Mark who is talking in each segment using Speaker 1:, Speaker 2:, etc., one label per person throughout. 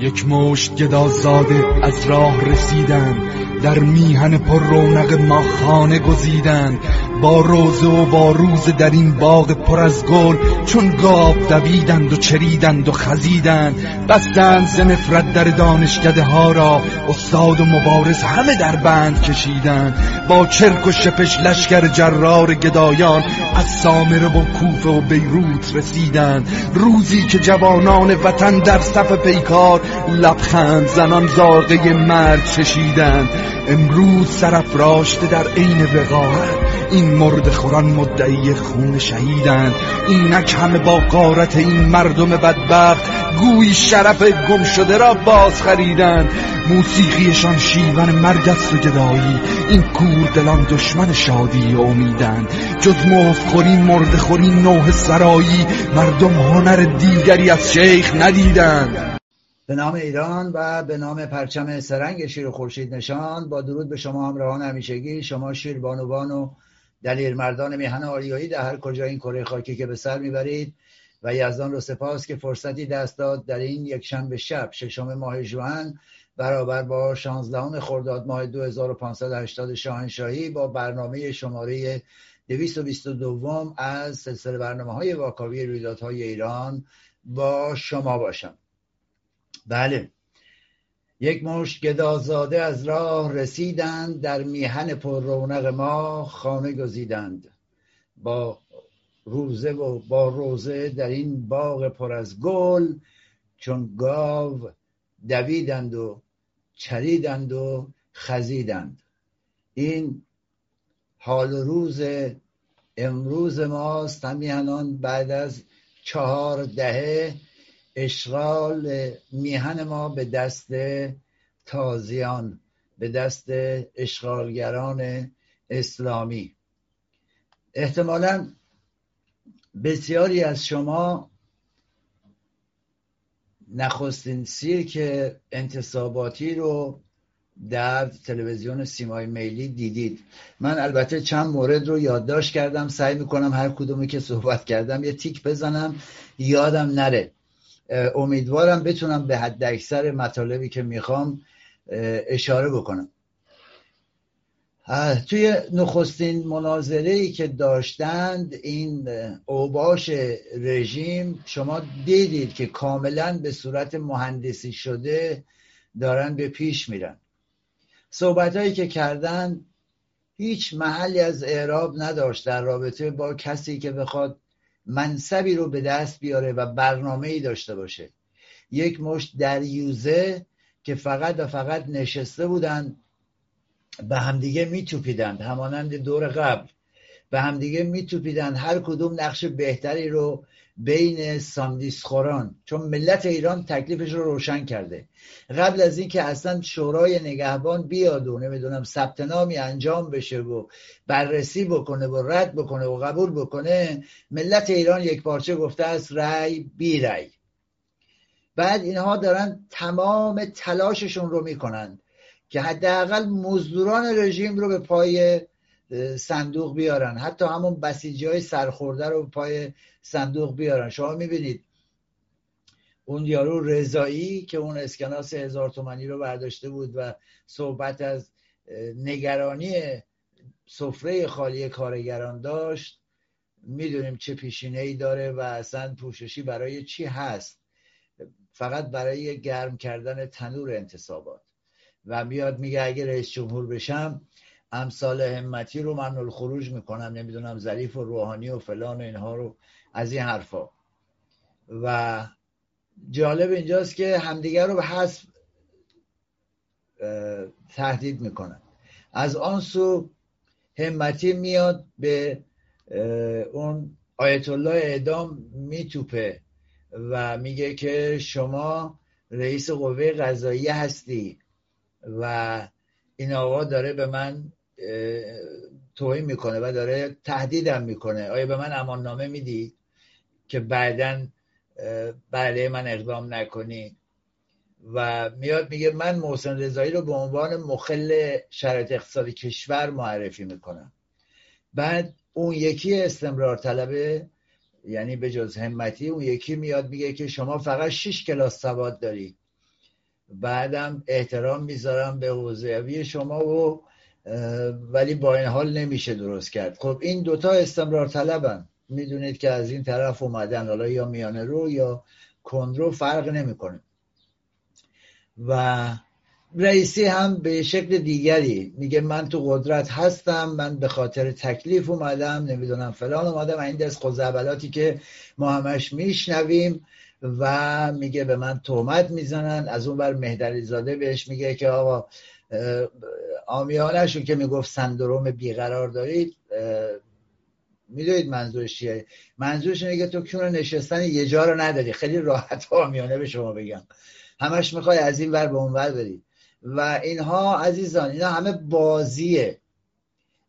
Speaker 1: یک مشت گدازاده از راه رسیدن. در میهن پر رونق ما خانه گزیدند با روزه و با روز در این باغ پر از گل چون گاب دویدند و چریدند و خزیدند. بستند ز نفرت در دانشکده ها را. استاد و مبارز همه در بند کشیدند. با چرک و شپش لشکر جرار گدایان از سامره و کوفه و بیروت رسیدند. روزی که جوانان وطن در صف پیکار لبخند زنان زاغه مرد چشیدند امروز سرفراشته در عین وقاحت این مرد خوران مدعی خون شهیدند اینک همه با قارت این مردم بدبخت گویی شرف گم شده را باز خریدند موسیقیشان شیون مرگ است و گدایی. این کور دلان دشمن شادی و امیدند جز مفت خوری مرد خوری نوه سرایی. مردم هنر دیگری از شیخ ندیدند
Speaker 2: به نام ایران و به نام پرچم سرنگ شیر و خورشید نشان. با درود به شما همراهان همیشگی. شما شیر بانوان و دلیر مردان میهن آریایی در هر کجا این کره خاکی که به سر می‌برید و یزدان رو سپاس که فرصتی دست داد در این یک شنبه شب ششم ماه جوان برابر با 16 خرداد ماه 2580 شاهنشاهی با برنامه شماره 222 از سلسله برنامه های واکاوی رویدادهای ایران با شما باشم. بله. یک مشت گدازاده از راه رسیدند در میهن پر رونق ما خانه گزیدند. با روزه و با روزه در این باغ پر از گل چون گاو دویدند و چریدند و خزیدند. این حال روز امروز ماست همیهنان بعد از چهار دهه اشغال میهن ما به دست تازیان به دست اشغالگران اسلامی. احتمالا بسیاری از شما نخستین سیرک انتصاباتی رو در تلویزیون سیمای میلی دیدید. من البته چند مورد رو یادداشت کردم. سعی می‌کنم هر کدومی که صحبت کردم یه تیک بزنم. یادم نره. امیدوارم بتونم به حد اکثر مطالبی که می‌خوام اشاره بکنم. توی نخستین مناظره ای که داشتند این اوباش رژیم شما دیدید که کاملا به صورت مهندسی شده دارن به پیش میرن. صحبت هایی که کردن هیچ محلی از اعراب نداشت در رابطه با کسی که بخواد منصبی رو به دست بیاره و برنامه ای داشته باشه. یک مشت دریوزه که فقط و فقط نشسته بودن به همدیگه میتوپیدند همانند دور قبل. به همدیگه میتوپیدند هر کدوم نقش بهتری رو بین ساندیس خوران چون ملت ایران تکلیفش رو روشن کرده. قبل از اینکه اصلا شورای نگهبان بیاد و نمی‌دونم ثبت نامی انجام بشه و بررسی بکنه و رد بکنه و قبول بکنه ملت ایران یک پارچه گفته است رأی بی رأی. بعد اینها دارن تمام تلاششون رو می‌کنن که حداقل مزدوران رژیم رو به پای صندوق بیارن. حتی همون بسیجی های سرخورده رو پای صندوق بیارن. شما می‌بینید اون یارو رضایی که اون اسکناس هزار تومنی رو برداشته بود و صحبت از نگرانی سفره خالی کارگران داشت. می‌دونیم چه پیشینه ای داره و اصلا پوششی برای چی هست. فقط برای گرم کردن تنور انتصابات. و میاد میگه اگه رئیس جمهور بشم امثال همتی رو من الخروج می‌کنم نمی‌دونم ظریف و روحانی و فلان و اینها رو از این حرفا. و جالب اینجاست که همدیگر رو به حذف تهدید می‌کنن. از آن سو همتی میاد به اون آیت الله اعدام میتوپه و میگه که شما رئیس قوه قضایی هستی و این آقا داره به من توهین می‌کنه و داره تهدیدم می‌کنه. آیا به من امان نامه میدی که بعدا بله من اقدام نکنی؟ و میاد میگه من محسن رضایی رو به عنوان مخل شرایط اقتصادی کشور معرفی می‌کنم. بعد اون یکی استمرار طلبه یعنی به جز همتی اون یکی میاد میگه که شما فقط 6 کلاس سواد داری. بعدم احترام می‌ذارم به حوزوی شما و ولی با این حال نمیشه درست کرد. خب این دوتا استمرار طلبن. می‌دونید که از این طرف اومدن حالا یا میانه رو یا کندرو فرق نمی‌کنه. و رئیسی هم به شکل دیگری میگه من تو قدرت هستم من به خاطر تکلیف اومدم نمی‌دونم فلان اومدم این دست خوزعبلاتی که ما همش میشنویم و میگه به من تومت می‌زنن. از اون بر مهدری زاده بهش میگه که آقا آمیانشون که می‌گفت سندروم بیقرار دارید می‌دونید منظورش چیه؟ منظورش اینه که تو کون نشستن یه جا رو نداری. خیلی راحت آمیانه به شما بگم. همش می‌خوای از این ور به اون ور بری. و اینها عزیزان اینا همه بازیه.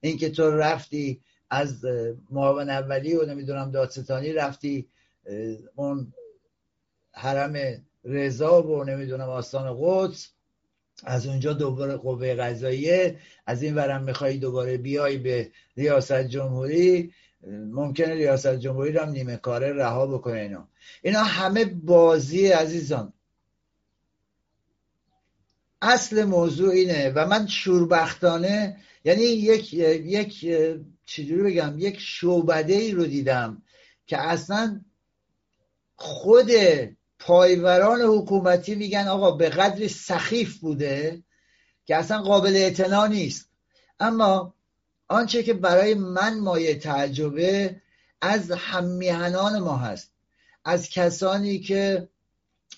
Speaker 2: اینکه تو رفتی از معاون اولی و نمی‌دونم دادستانی رفتی اون حرم رضا و نمی‌دونم آستان قدس از اونجا دوباره قوه قضاییه. از این ورم می‌خوای دوباره بیای به ریاست جمهوری ممکنه ریاست جمهوری رو هم نیمه کاره رها بکنه اینا. اینا همه بازی عزیزان. اصل موضوع اینه و من شوربختانه یعنی یک یک چجوری بگم یک شوبده ای رو دیدم که اصلا خود پایوران حکومتی میگن آقا به قدری سخیف بوده که اصلا قابل اعتنا نیست. اما آنچه که برای من مایه تعجبه از همیهنان ما هست. از کسانی که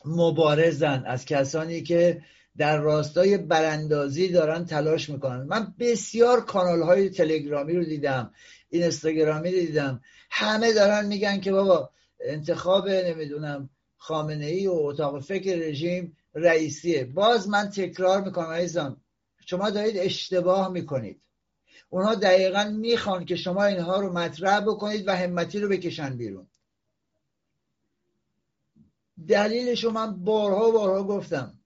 Speaker 2: مبارزن از کسانی که در راستای براندازی دارن تلاش می‌کنن. من بسیار کانال های تلگرامی رو دیدم این استگرامی رو دیدم. همه دارن میگن که بابا انتخاب نمی‌دونم خامنه ای و اتاق فکر رژیم رئیسیه. باز من تکرار می‌کنم عزیزان. شما دارید اشتباه می‌کنید. اونها دقیقا می‌خوان که شما اینها رو مطرح بکنید و همتی رو بکشن بیرون. دلیلش رو من بارها بارها گفتم.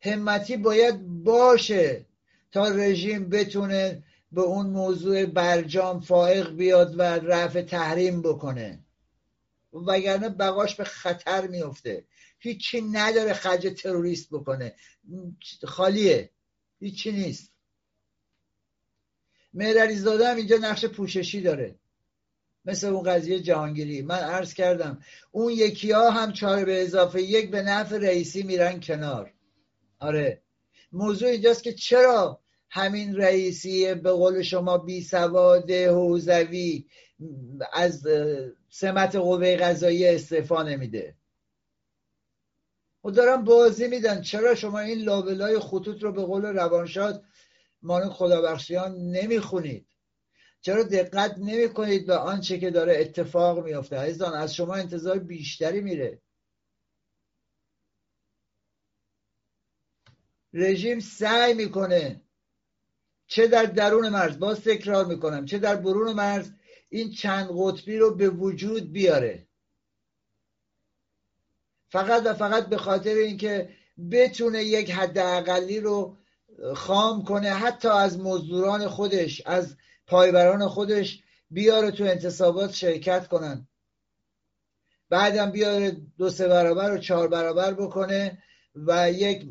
Speaker 2: همتی باید باشه تا رژیم بتونه به اون موضوع برجام فائق بیاد و رفع تحریم بکنه. وگرنه بقاش به خطر میفته هیچی نداره خرج تروریست بکنه. خالیه. هیچی نیست. مهرعلی زاده هم اینجا نقش پوششی داره. مثل اون قضیه جهانگیری. من عرض کردم اون یکی ها هم چهار به اضافه یک به نفع رئیسی میرن کنار. آره. موضوع اینجاست که چرا همین رئیسی به قول شما بی سواد حوزوی از سمت قوه قضایی استعفا نمیده. و دارن بازی میدن. چرا شما این لابلای خطوط رو به قول روانشاد مانو خدابخشیان نمی‌خونید؟ چرا دقت نمی کنید به آنچه که داره اتفاق میافته؟ عزیزان از شما انتظار بیشتری میره. رژیم سعی می‌کنه چه در درون مرز باز تکرار می‌کنم چه در برون مرز این چند قطبی رو به وجود بیاره. فقط و فقط به خاطر اینکه بتونه یک حد اقلی رو خام کنه حتی از مزدوران خودش از پایبران خودش بیاره تو انتصابات شرکت کنن. بعدم بیاره دو سه برابر و چهار برابر بکنه و یک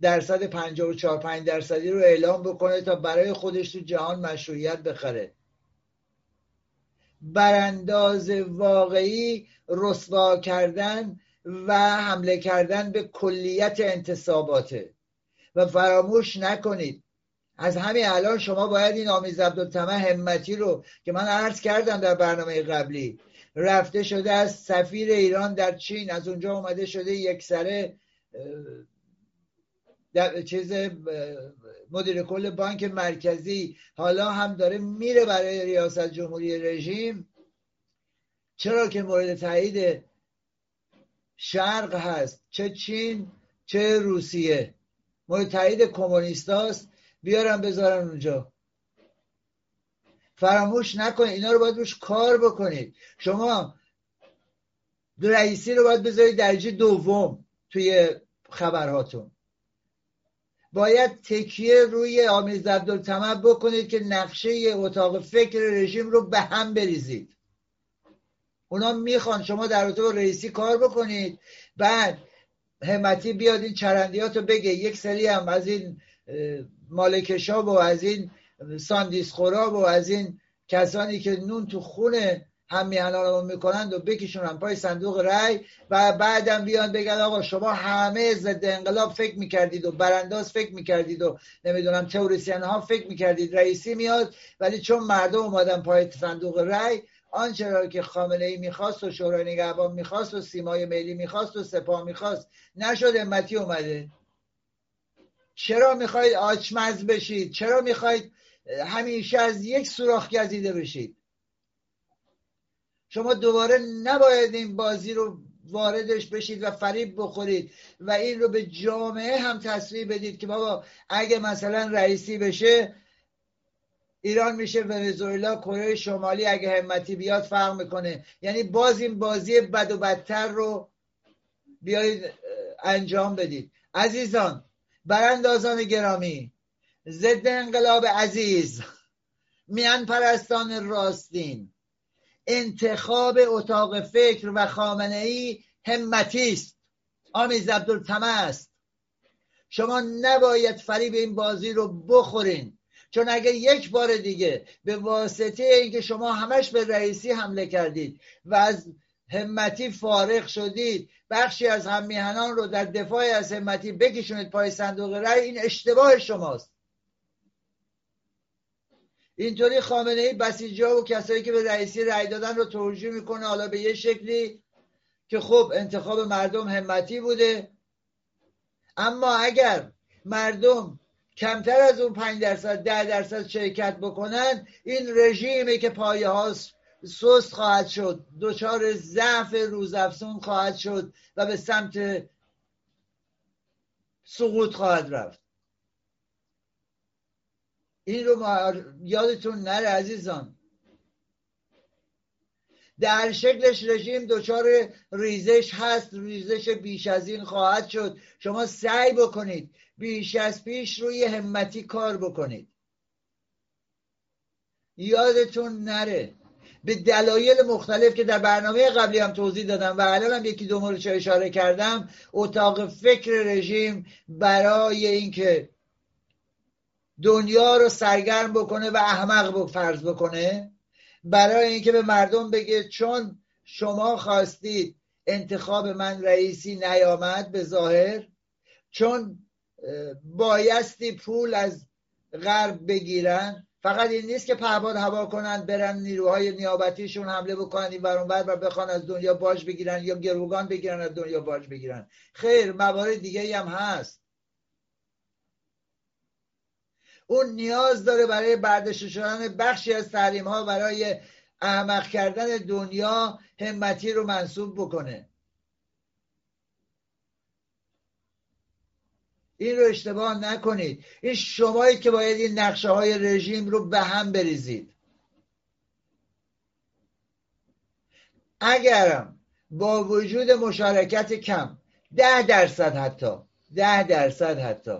Speaker 2: درصد 54 5 درصدی رو اعلام بکنه تا برای خودش تو جهان مشروعیت بخره. برانداز واقعی رسوا کردن و حمله کردن به کلیت انتصاباته. و فراموش نکنید. از همین الان شما باید این آمیز عبدالتمه همتی رو که من عرض کردم در برنامه قبلی رفته شده از سفیر ایران در چین از اونجا اومده شده یک سره چیز مدیر کل بانک مرکزی حالا هم داره میره برای ریاست جمهوری رژیم. چرا که مورد تایید شرق هست؟ چه چین چه روسیه. مورد تایید کمونیستاست. بیارم بذارن اونجا. فراموش نکنید اینا رو باید روش کار بکنید. شما رئیسی رو باید بذارید درجه دوم توی خبرهاتون. باید تکیه روی آمیز عبدالتمد بکنید که نقشه اتاق فکر رژیم رو به هم بریزید. اونا می‌خوان شما در اتاق رئیسی کار بکنید. بعد همتی بیاد این چرندیات رو بگه. یک سری هم از این مالکشا و از این ساندیس خورا و از این کسانی که نون تو خونه هم رو می‌کنند و بکشونن پای صندوق رای و بعدم بیان بگن آقا شما همه ضد انقلاب فکر می‌کردید و برانداز فکر می‌کردید و نمی‌دونم تئوریسین ها فکر می‌کردید. رئیسی میاد ولی چون مردم اومدن پای صندوق رای آنچه را که خامنه ای می‌خواست و شورای نگهبان می‌خواست و سیمای ملی می‌خواست و سپاه می‌خواست نشد امتی اومده. چرا می‌خواید آچمز بشید؟ چرا می‌خواید همیشه از یک سوراخ گزیده بشید؟ شما دوباره نباید این بازی رو واردش بشید و فریب بخورید و این رو به جامعه هم تصویر بدید که بابا اگه مثلا رئیسی بشه ایران میشه ونزوئلا کره شمالی اگه همتی بیاد فرق می‌کنه. یعنی باز این بازی بد و بدتر رو بیایید انجام بدید. عزیزان براندازان گرامی ضد انقلاب عزیز میان پرستان راستین. انتخاب اتاق فکر و خامنه ای همتی است آمیز عبدالتمه است شما نباید فریب این بازی رو بخورین. چون اگر یک بار دیگه به واسطه اینکه شما همش به رئیسی حمله کردید و از همتی فارغ شدید بخشی از همیهنان رو در دفاع از همتی بکشونید پای صندوق رأی این اشتباه شماست. اینطوری خامنه ای بسیجا و کسایی که به رئیسی رأی دادن رو توجیه می‌کنه حالا به یه شکلی که خب انتخاب مردم همتی بوده. اما اگر مردم کمتر از اون پنج درصد ده درصد شرکت بکنن این رژیمی که پایه هاست سست خواهد شد دچار ضعف روزافزون خواهد شد و به سمت سقوط خواهد رفت. این رو یادتون نره عزیزان. در شکلش رژیم دچار ریزش هست ریزش بیش از این خواهد شد. شما سعی بکنید بیش از پیش روی همتی کار بکنید. یادتون نره. به دلایل مختلف که در برنامه قبلی هم توضیح دادم و الان هم یکی دو مورد اشاره کردم اتاق فکر رژیم برای اینکه دنیا رو سرگرم بکنه و احمق فرض بکنه؟ برای اینکه به مردم بگه چون شما خواستید انتخاب من رئیسی نیامد به ظاهر چون بایستی پول از غرب بگیرن فقط این نیست که پهباد هوا کنن برن نیروهای نیابتیشون حمله بکنن این برون بر و بخوان از دنیا باج بگیرن یا گروگان بگیرن از دنیا باج بگیرن. خیر موارد دیگه هم هست. اون نیاز داره برای برداشته شدن بخشی از تعلیم ها برای احمق کردن دنیا همتی رو منصوب بکنه. این رو اشتباه نکنید. این شمایی که باید این نقشه های رژیم رو به هم بریزید. اگرم با وجود مشارکت کم ده درصد حتی ده درصد حتی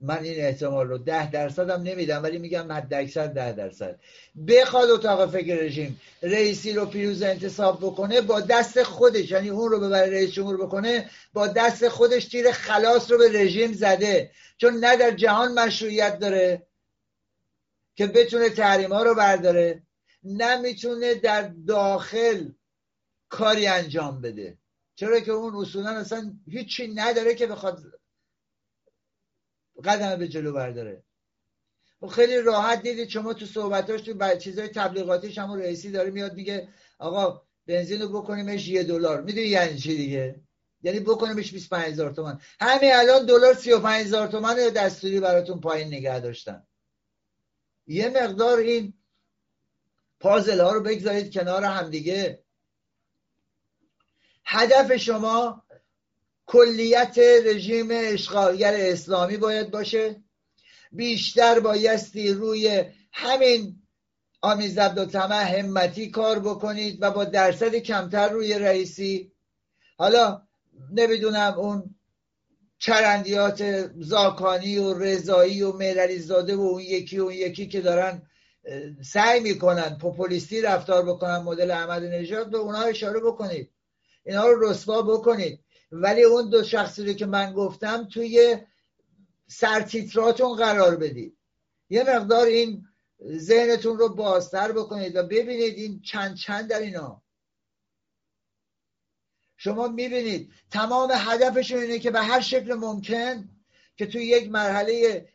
Speaker 2: من این احتمال رو ده درصد هم نمیدم ولی میگم حد اکثر ده درصد. بخواد اتاق فکر رژیم رئیسی رو پیروز انتصاب بکنه با دست خودش یعنی اون رو ببره رئیس جمهور بکنه با دست خودش تیر خلاص رو به رژیم زده. چون نه در جهان مشروعیت داره که بتونه تحریم رو برداره نه می‌تونه در داخل کاری انجام بده. چرا که اون اصولا اصلا هیچی نداره که بخواد قدم به جلو برداره. و خب خیلی راحت دیدید شما تو صحبتاش تو چیزای تبلیغاتیش هم رئیسی داره میاد میگه آقا بنزین رو بکنیمش یه دلار. می‌دونی یعنی چی دیگه؟ یعنی بکنیمش 25 هزار تومن همین الان دلار 35 هزار تومن دستوری براتون پایین نگه داشتن. یه مقدار این پازل ها رو بگذارید کنار هم دیگه. هدف شما کلیت رژیم اشغالگر اسلامی باید باشه. بیشتر بایستی روی همین آمیز عبدالتمه همتی کار بکنید و با درصد کمتر روی رئیسی. حالا نمی‌دونم اون چرندیات زاکانی و رضایی و میرلی زاده و اون یکی و اون یکی که دارن سعی می‌کنن پوپولیستی رفتار بکنن مدل احمد نژاد به اونها اشاره بکنید. اینها رو رسوا بکنید. ولی اون دو شخصی رو که من گفتم توی سرتیتراتون قرار بدید. یه مقدار این ذهنتون رو بازتر بکنید و ببینید این چند چند در اینا. شما می‌بینید تمام هدفشون اینه که به هر شکل ممکن که توی یک مرحله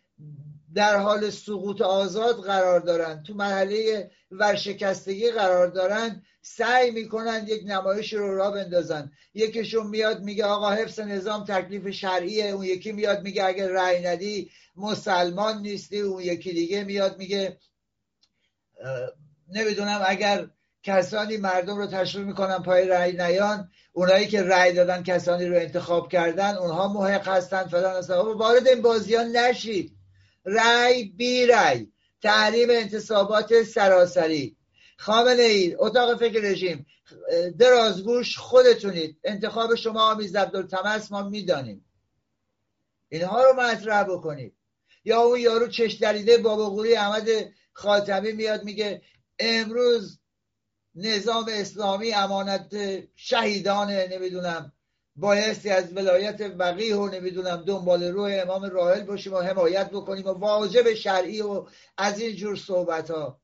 Speaker 2: در حال سقوط آزاد قرار دارن تو مرحله ورشکستگی قرار دارن سعی می‌کنن یک نمایش رو را بندازن یکیشون میاد میگه آقا حفظ نظام تکلیف شرعیه. اون یکی میاد میگه اگر رأی ندی مسلمان نیستی. اون یکی دیگه میاد میگه نمی‌دونم اگر کسانی مردم رو تشویق می‌کنن پای رأی نیان اونایی که رأی دادن کسانی رو انتخاب کردن اونها محق هستن. فلان هستن. وارد این بازیان نشید. رأی بی رأی. تحریم انتصابات سراسری. خامنه ای اتاق فکر رژیم. درازگوش خودتونید. انتخاب شما آمیز عبدالتمس ما می‌دانیم. اینها رو مطرح بکنید. یا اون یارو چش دریده بابا قوری احمد خاتمی میاد میگه امروز نظام اسلامی امانت شهیدان نمی‌دونم. بایستی از ولایت وقیه و نمی‌دونم دنبال روی امام راحل باشیم و حمایت بکنیم و واجب شرعی و از این جور صحبت ها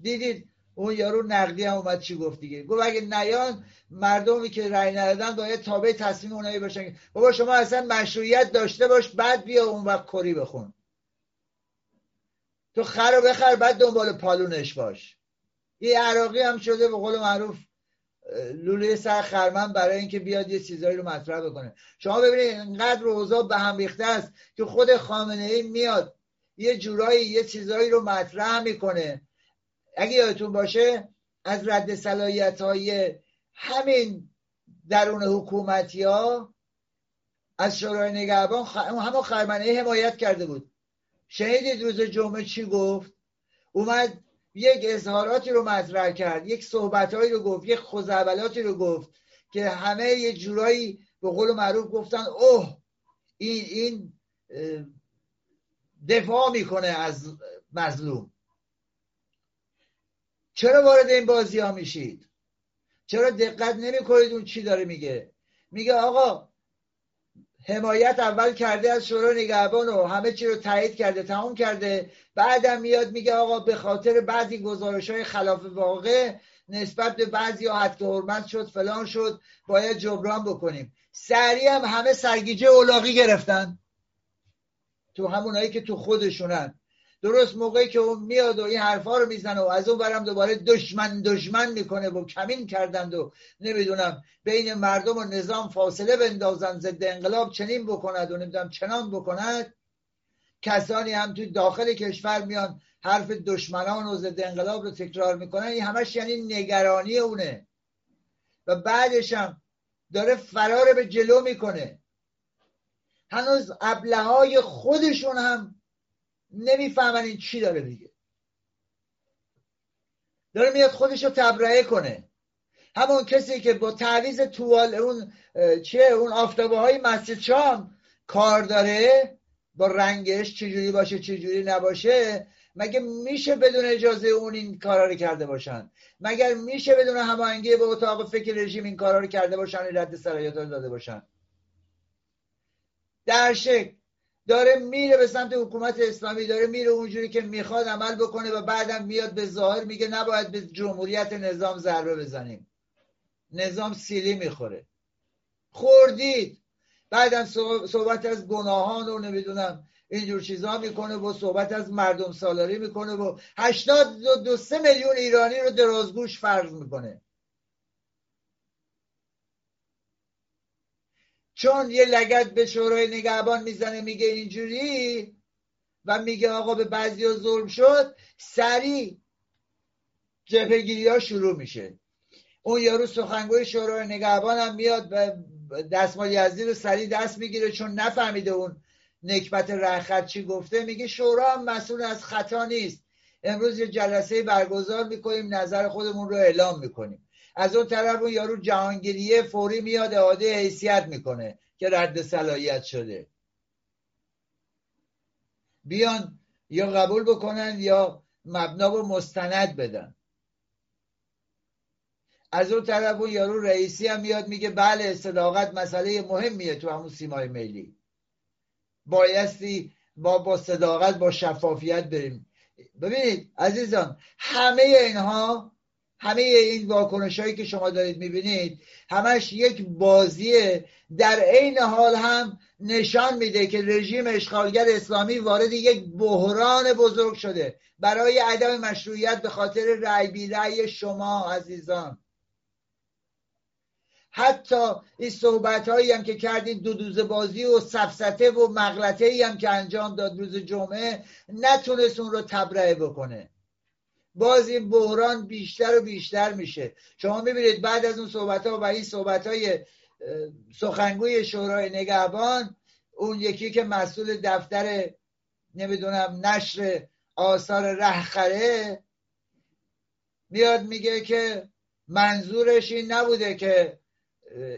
Speaker 2: دیدید اون یارو نقدی هم اومد چی گفت دیگه؟ گفت اگه نیان مردمی که رأی ندادن باید تابع تصمیم اونایی باشن. بابا شما اصلا مشروعیت داشته باش بعد بیا اون وقت کری بخون. تو خر و بخر بعد دنبال پالونش باش. یه عراقی هم شده به قول معروف لوله سر خرمن برای اینکه بیاد یه چیزایی رو مطرح بکنه. شما ببینید اینقدر اوضاع به هم ریخته است که خود خامنه ای میاد یه جورایی یه چیزایی رو مطرح می‌کنه. اگه یادتون باشه از رد صلاحیت های همین درون حکومتی ها از شورای نگهبان خ... همه خرمنه حمایت کرده بود. شنیدید روز جمعه چی گفت؟ اومد یک اظهاراتی رو مطرح کرد یک صحبتهایی رو گفت یک خوزعبلاتی رو گفت که همه یه جورایی به قول معروف گفتن اوه این این دفاع می‌کنه از مظلوم. چرا وارد این بازی ها میشید؟ چرا دقت نمی کنید اون چی داره میگه؟ میگه آقا حمایت اول کرده از شورای نگهبان و همه چی رو تایید کرده تمام کرده. بعدم میاد میگه آقا به خاطر بعضی گزارش های خلاف واقع نسبت به بعضی ها حد حرمت شد فلان شد باید جبران بکنیم. سریع هم همه سرگیجه اولاغی گرفتن. تو همونایی که تو خودشونن. درست موقعی که اون میاد و این حرفا رو می‌زنه و از اون برم دوباره دشمن دشمن می‌کنه و کمین کردند و نمی‌دونم بین مردم و نظام فاصله بندازن ضد انقلاب چنین بکند و نمی‌دونم چنان بکند. کسانی هم توی داخل کشور میان حرف دشمنان و ضد انقلاب رو تکرار می‌کنن. این همش یعنی نگرانی اونه. و بعدش هم داره فرار به جلو می‌کنه. هنوز ابله های خودشون هم نمی‌فهمن این چی داره میگه. داره میاد خودش رو تبرئه کنه. همون کسی که با تعویز توال اون چه اون آفتابه های مسجد شام کار داره با رنگش چجوری باشه چجوری نباشه مگه میشه بدون اجازه اون این کارا رو کرده باشن؟ مگر میشه بدون هماهنگی با اتاق فکر رژیم این کارا رو کرده باشن رد صلاحیت رو داده باشن؟ در شکل داره میره به سمت حکومت اسلامی داره میره اونجوری که می‌خواد عمل بکنه و بعدم میاد به ظاهر میگه نباید به جمهوریت نظام ضربه بزنیم. نظام سیلی می‌خوره. خوردید. بعدم صحبت از گناهان و نمی‌دونم اینجور چیزها می‌کنه و صحبت از مردم سالاری می‌کنه و هشتاد دو سه میلیون ایرانی رو درازگوش فرض می‌کنه. چون یه لگت به شورای نگهبان می‌زنه میگه اینجوری و میگه آقا به بعضی ها ظلم شد سریع جبهگیری ها شروع میشه. اون یارو سخنگوی شورای نگهبان هم میاد و دستمال یزدی رو سریع دست می‌گیره چون نفهمیده اون نکبت رخت چی گفته. میگه شورا هم مسئول از خطا نیست. امروز یه جلسه برگزار می‌کنیم نظر خودمون رو اعلام می‌کنیم. از اون طرف اون یارو جهانگیریه فوری میاد اعاده حیثیت می‌کنه که رد صلاحیت شده. بیان یا قبول بکنن یا مبنا و مستند بدن. از اون طرف اون یارو رئیسی هم میاد میگه بله صداقت مسئله مهمیه تو همون سیمای ملی. بایستی با با صداقت با شفافیت بریم. ببینید عزیزان همه اینها همه این واکنش هایی که شما دارید می‌بینید همش یک بازیه. در عین حال هم نشان میده که رژیم اشغالگر اسلامی وارد یک بحران بزرگ شده برای عدم مشروعیت به خاطر رأی بی رأی شما عزیزان. حتی این صحبت هایی هم که کردید دو دوز بازی و سفسته و مغلطه ای هم که انجام داد روز جمعه نتونست اون رو تبرئه بکنه. باز این بحران بیشتر و بیشتر میشه. شما می‌بینید بعد از اون صحبت ها و این صحبت های سخنگوی شورای نگهبان اون یکی که مسئول دفتر نمی‌دونم نشر آثار رهخره میاد میگه که منظورش این نبوده که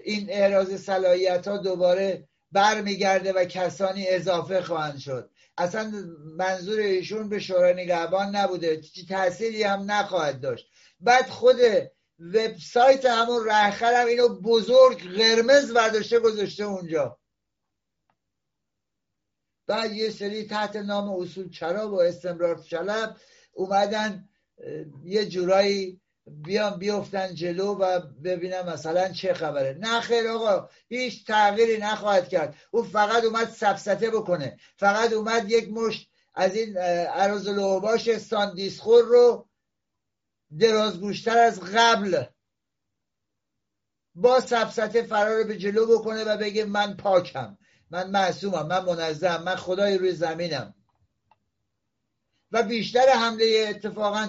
Speaker 2: این اعراض صلاحیت ها دوباره برمیگرده و کسانی اضافه خواهند شد. اصلا منظور ایشون به شورای نگهبان نبوده. تأثیری هم نخواهد داشت. بعد خود وبسایت همون رهخر هم اینو بزرگ قرمز برداشته گذاشته اونجا. بعد یه سری تحت نام اصول چرا و استمرار چلب اومدن یه جورایی بیان بیفتن جلو و ببینم مثلا چه خبره. نه خیر آقا هیچ تغییری نخواهد کرد. او فقط اومد سبسته بکنه. فقط اومد یک مشت از این عراض لوباش ساندیسخور رو درازگوشتر از قبل با سبسته فرار به جلو بکنه و بگه من پاکم. من معصومم من منظم من خدای روی زمینم. و بیشتر حمله اتفاقا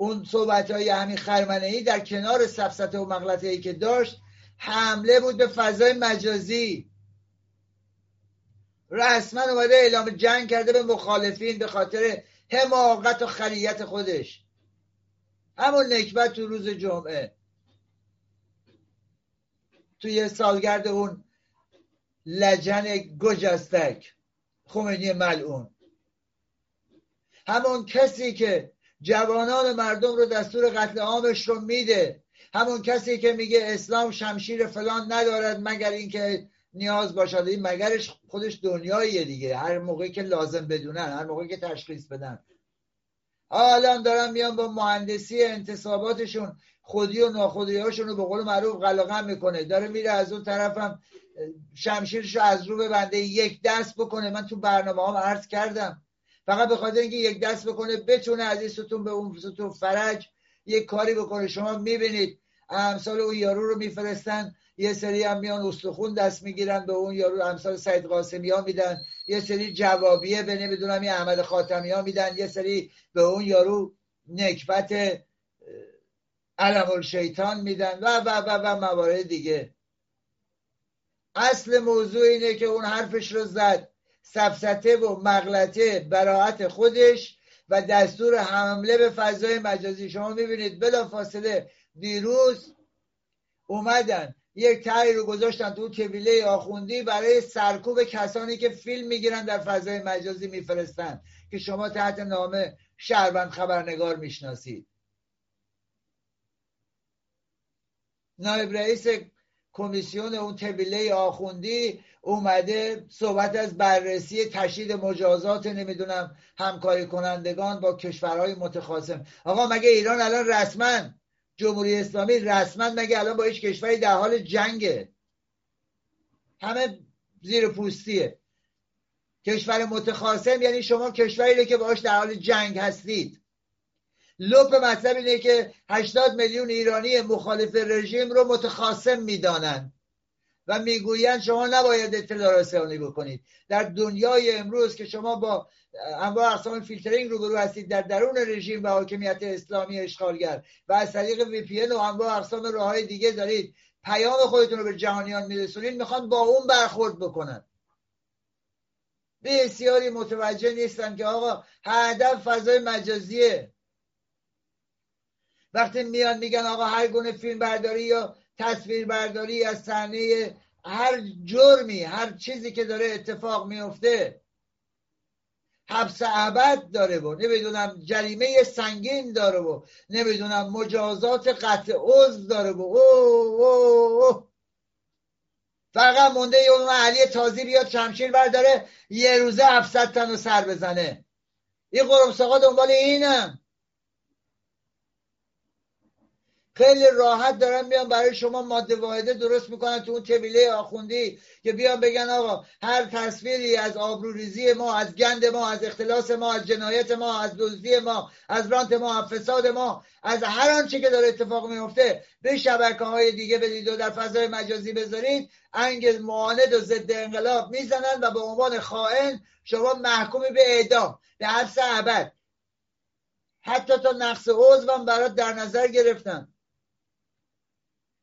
Speaker 2: اون صحبت های همین خرمنه ای در کنار سفسته و مغلطه ای که داشت حمله بود به فضای مجازی. رسما اومده اعلام جنگ کرده به مخالفین به خاطر حماقت و خریت خودش. همون نکبت تو روز جمعه. توی سالگرد اون لجن گجستک خمینی ملعون. همون کسی که جوانان مردم رو دستور قتل عامش رو میده. همون کسی که میگه اسلام شمشیر فلان ندارد مگر اینکه نیاز باشد. این مگرش خودش دنیاییه دیگه. هر موقعی که لازم بدونن هر موقعی که تشخیص بدن. الان دارن میان با مهندسی انتصاباتشون خودی و ناخودی هاشون رو به قول معروف قلقم می‌کنه. داره میره از اون طرفم شمشیرش رو از رو بنده یک دست بکنه. من تو برنامه هم عرض کردم. فقط به خاطر اینکه یک دست بکنه بتونه از این ستون به اون ستون فرج یک کاری بکنه. شما می‌بینید امثال اون یارو رو میفرستن یه سری هم میان استخون دست می‌گیرن به اون یارو امثال سید قاسمی ها میدن. یه سری جوابیه به نمی‌دونم این احمد خاتمی ها میدن. یه سری به اون یارو نکبت علم شیطان میدن و و و و موارد دیگه. اصل موضوع اینه که اون حرفش رو زد. سفسته و مغلطه براعت خودش و دستور حمله به فضای مجازی. شما می‌بینید بلا فاصله دیروز اومدن. یک تایی رو گذاشتن تو کبیله آخوندی برای سرکوب کسانی که فیلم می‌گیرن در فضای مجازی میفرستن. که شما تحت نام شهروند خبرنگار می‌شناسید. نایب رئیس کمیسیون اون تبیله آخوندی اومده صحبت از بررسی تشدید مجازات نمی‌دونم همکاری کنندگان با کشورهای متخاصم. آقا مگه ایران الان رسما جمهوری اسلامی رسما مگه الان با هیچ کشوری در حال جنگه؟ همه زیر پوستیه. کشور متخاصم یعنی شما کشوری که باش در حال جنگ هستید. لب مطلب اینه که 80 میلیون ایرانی مخالف رژیم رو متخاصم می‌دانند. و می‌گویند شما نباید اطلاع رسانی بکنید. در دنیای امروز که شما با انواع اقسام فیلترینگ روبرو هستید در درون رژیم و حاکمیت اسلامی اشغالگر و از طریق VPN و انواع اقسام راه دیگه دارید پیام خودتون رو به جهانیان میرسونید می‌خوان با اون برخورد بکنن. بسیاری متوجه نیستن که آقا هدف فضای مجازیه. وقتی میان میگن آقا هر گونه فیلم برداری یا تصویر برداری از صحنه هر جرمی هر چیزی که داره اتفاق میفته. حبس ابد داره و نمی‌دونم جریمه سنگین داره و نمی‌دونم مجازات قطع عضو داره و او او او فقط مونده اون علی تازی بیاد شمشیر برداره یه روزه 700 تن رو سر بزنه. این قرمساقا دنبال اینم خیلی راحت دارن میان برای شما ماده واحده درست می‌کنن تو اون طبیله آخوندی که بیان بگن آقا هر تصویری از آبروریزی ما از گند ما از اختلاس ما از جنایت ما از دزدی ما از رانت ما از فساد ما از هر آنچه که داره اتفاق میفته به شبکه های دیگه بدید و در فضای مجازی بذارید. انگ معاند و ضد انقلاب می‌زنن و به عنوان خائن شما محکومی به اعدام به حبس ابد. حتی تا نقص عضو برات در نظر گرفتن.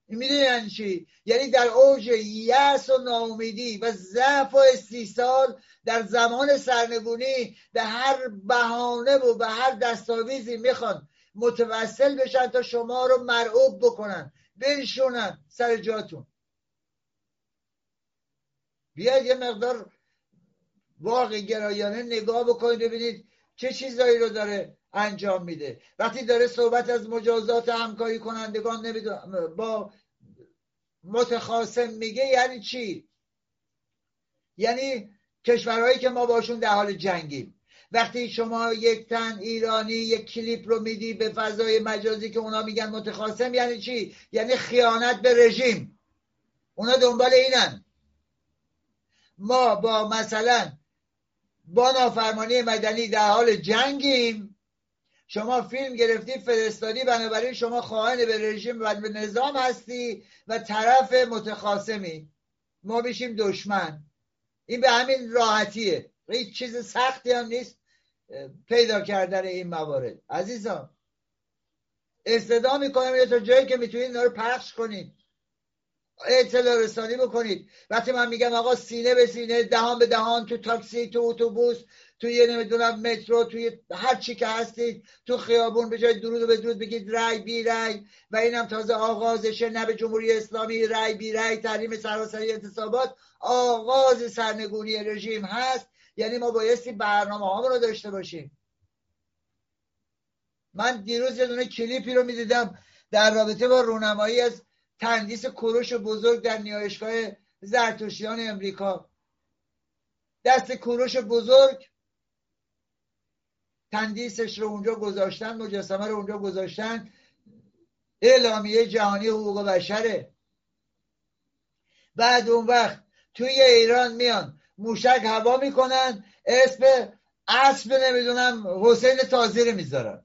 Speaker 2: می‌دونی یعنی چی؟ یعنی در اوج یأس و ناامیدی و ضعف و استیصال در زمان سرنگونی به هر بهانه و به هر دستاویزی می‌خوان متوسل بشن تا شما رو مرعوب بکنن. بنشونن سر جاتون. بیاید یه مقدار واقع گرایانه نگاه بکنید ببینید چه چیزایی رو داره انجام میده. وقتی داره صحبت از مجازات همکاری کنندگان نمی‌دونم با متخاصم میگه یعنی چی؟ یعنی کشورهایی که ما باشون در حال جنگیم. وقتی شما یک تن ایرانی یک کلیپ رو میدی به فضای مجازی که اونا میگن متخاصم یعنی چی؟ یعنی خیانت به رژیم. اونا دنبال اینن. ما با مثلا با نافرمانی مدنی در حال جنگیم. شما فیلم گرفتی فرستادی بنابراین شما خواهن به رژیم و به نظام هستی و طرف متخاصمی. ما بشیم دشمن. این به همین راحتیه. هیچ چیز سختی هم نیست پیدا کردن این موارد. عزیزان استدا می‌کنم یه تا جایی که می‌تونید اینا رو پخش کنید. اطلاع رسانی بکنید. وقتی من میگم آقا سینه به سینه دهان به دهان تو تاکسی تو اتوبوس توی نمی‌دونم مترو توی هر چی که هستید تو خیابون به جای درود و بدرود بگید رای بی رای. و اینم تازه آغازشه نه به جمهوری اسلامی رای بی رای تحریم سراسری انتصابات. آغاز سرنگونی رژیم هست. یعنی ما بایستی برنامه همون رو داشته باشیم. من دیروز یه دونه کلیپی رو می‌دیدم در رابطه با رونمایی از تندیس کروش بزرگ در نیایشگاه زرتشتیان امریکا. دست کوروش بزرگ تندیسش رو اونجا گذاشتن مجسمه رو اونجا گذاشتن. اعلامیه جهانی حقوق بشره. بعد اون وقت توی ایران میان موشک هوا می‌کنن اسم اسب نمی‌دونم حسین تازی رو می‌ذارن.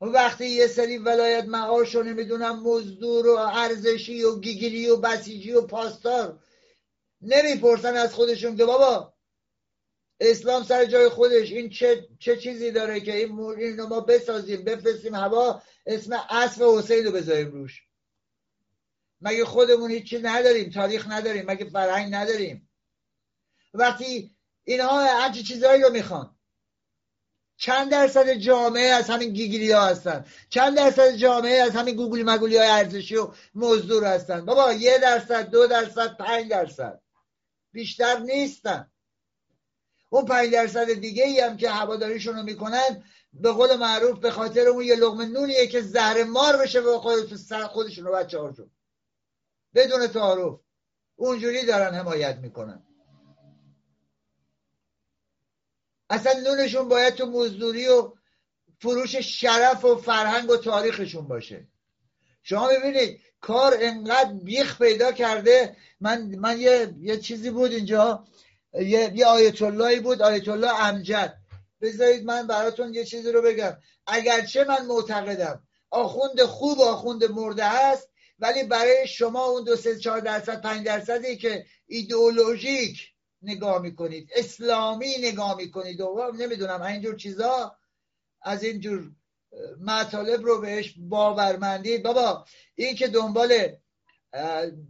Speaker 2: وقتی یه سری ولایت معاش رو نمی‌دونم مزدور و ارزشی و گیگیری و بسیجی و پاسدار نمی‌پرسن از خودشون که بابا اسلام سر جای خودش. این چه, چه چیزی داره که این, این رو ما بسازیم بفرستیم هوا اسم اسب حسین رو بذاریم روش. مگه خودمون هیچی نداریم تاریخ نداریم مگه فرهنگ نداریم؟ وقتی اینها هرچی چیزهایی رو می‌خوان. چند درصد جامعه از همین گیگیری ها هستن. چند درصد جامعه از همین گوگلی مگولی های ارزشی و مزدور هستن. بابا یه درصد دو درصد پنج درصد. بیشتر نیستن. اون پنج درصد دیگه ای هم که هواداریشون رو می‌کنن به قول معروف به خاطر اون یه لغم نونیه که زهر مار بشه به خودشون و بچه هاشون بدون تعارف. اونجوری دارن حمایت می‌کنن. اصلا نونشون باید تو مزدوری و فروش شرف و فرهنگ و تاریخشون باشه. شما ببینید کار انقدر بیخ پیدا کرده. من من یه, یه چیزی بود اینجا. یه, یه آیت اللهی بود آیت الله امجد. بذارید من براتون یه چیزی رو بگم. اگرچه من معتقدم آخوند خوب آخوند مرده هست ولی برای شما اون دو سه چهار درصد پنج درصدی که ایدئولوژیک نگاه می‌کنید اسلامی نگاه می‌کنید و نمی‌دونم اینجور چیزا از اینجور مطالب رو بهش باورمندید. بابا این که دنبال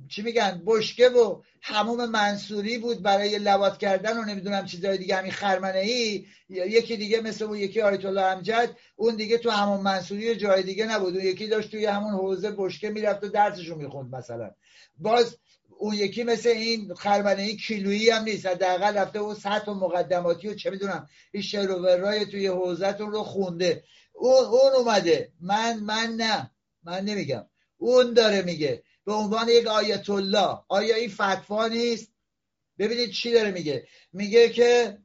Speaker 2: چی میگن؟ بشکه و هموم منصوری بود برای لوات کردن و نمی‌دونم چیزای دیگه. همین خرمنه ای یکی دیگه مثل اون یکی آیت الله امجد اون دیگه تو همون منصوری جای دیگه نبود. اون یکی داشت توی همون حوزه بشکه می‌رفت و درسشو می‌خوند مثلا. باز اون یکی مثل این خربنه این کیلویی هم نیست. حداقل رفته اون سطح و مقدماتی و چه می‌دونم این شروورای توی حوزتون رو خونده. اون, اون اومده. من من نه. من نمیگم. اون داره میگه. به عنوان یک آیت الله آیا این فتوا نیست؟ ببینید چی داره میگه. میگه که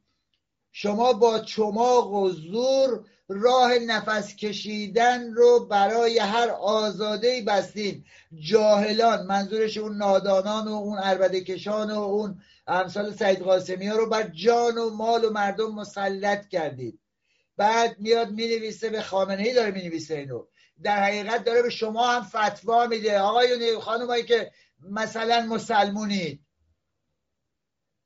Speaker 2: شما با چماق و زور راه نفس کشیدن رو برای هر آزاده بستین. جاهلان منظورش اون نادانان و اون عربده کشان و اون امثال سید قاسمی ها رو بر جان و مال و مردم مسلط کردید. بعد میاد می‌نویسه به خامنه ای داره می‌نویسه اینو. در حقیقت داره به شما هم فتوا میده. آقایون خانمایی که مثلا مسلمونید.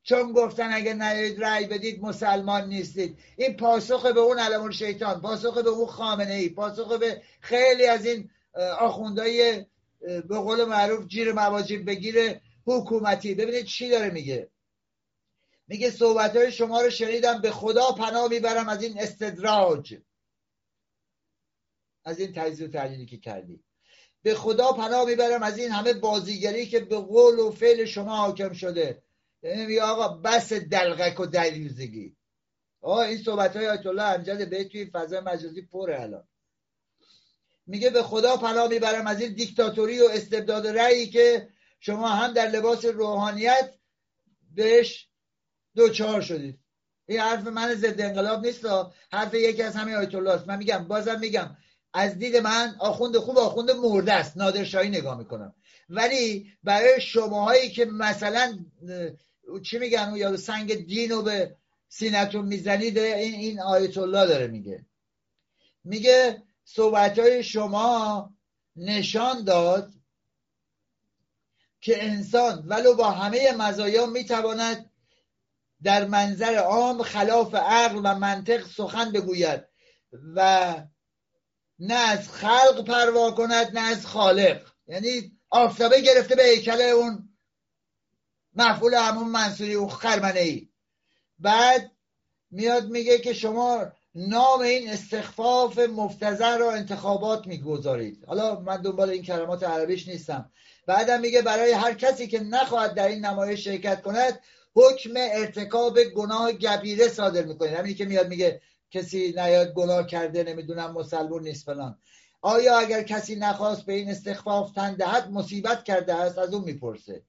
Speaker 2: چون گفتن اگه نیاید رأی بدید مسلمان نیستید. این پاسخ به اون علم شیطان پاسخ به اون خامنه ای پاسخ به خیلی از این آخوندهای به قول معروف جیر مواجب بگیر حکومتی. ببینید چی داره میگه. میگه صحبت های شما رو شنیدم به خدا پناه می‌برم از این استدراج. از این تجزیه و تحلیلی که کردی. به خدا پناه می‌برم از این همه بازیگری که به قول و فعل شما حاکم شده. یعنی آقا بس دلغک و دلیوزگی آقا این صحبت های آیت الله امجد به توی فضای مجازی پره الان. میگه به خدا پناه می‌برم از این دیکتاتوری و استبداد رأیی که شما هم در لباس روحانیت بهش دوچار شدید. این حرف من ضد انقلاب نیست حرف یکی از همه آیت الله است. من میگم بازم میگم از دید من آخوند خوب آخوند مرده است. نادرشاهی نگاه می‌کنم. ولی برای شماهایی که مثلا چی میگن یا سنگ دین رو به سینتون می‌زنید این, این آیت الله داره میگه. میگه صحبت های شما نشان داد که انسان ولو با همه مزایا می‌تواند در منظر عام خلاف عقل و منطق سخن بگوید و نه از خلق پروا کند نه از خالق. یعنی آفتابه گرفته به هیکل اون مفعول همون منصوری اون خرمنه ای بعد میاد میگه که شما نام این استخفاف مفتزه را انتخابات می‌گذارید. حالا من دنبال این کلمات عربیش نیستم. بعدم میگه برای هر کسی که نخواهد در این نمایش شرکت کند حکم ارتکاب گناه گبیره صادر می‌کنید. همینی که میاد میگه کسی نیاد گناه کرده نمی‌دونم مسلمون نیست فلان. آیا اگر کسی نخواست به این استخفاف تن دهد مصیبت کرده است از اون می‌پرسه.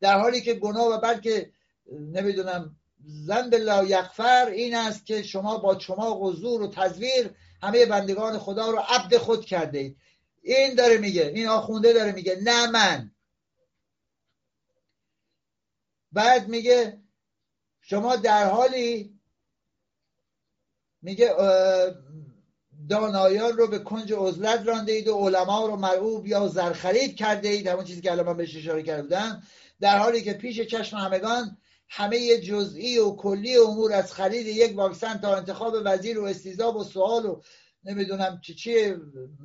Speaker 2: در حالی که گناه و بلکه نمی‌دونم زن لا یغفر این است که شما با و زور و تزویر همه بندگان خدا رو عبد خود کرده اید. این داره میگه این آخونده داره میگه نه من. بعد میگه شما در حالی میگه دانایان رو به کنج عزلت رانده اید و علما رو مرعوب یا زرخرید کرده اید همون چیزی که الان من بهش اشاره کرده بودم. در حالی که پیش چشم همگان همه جزئی و کلی امور از خرید یک واکسن تا انتخاب وزیر و استیزاب و سوال و نمی‌دونم چی چی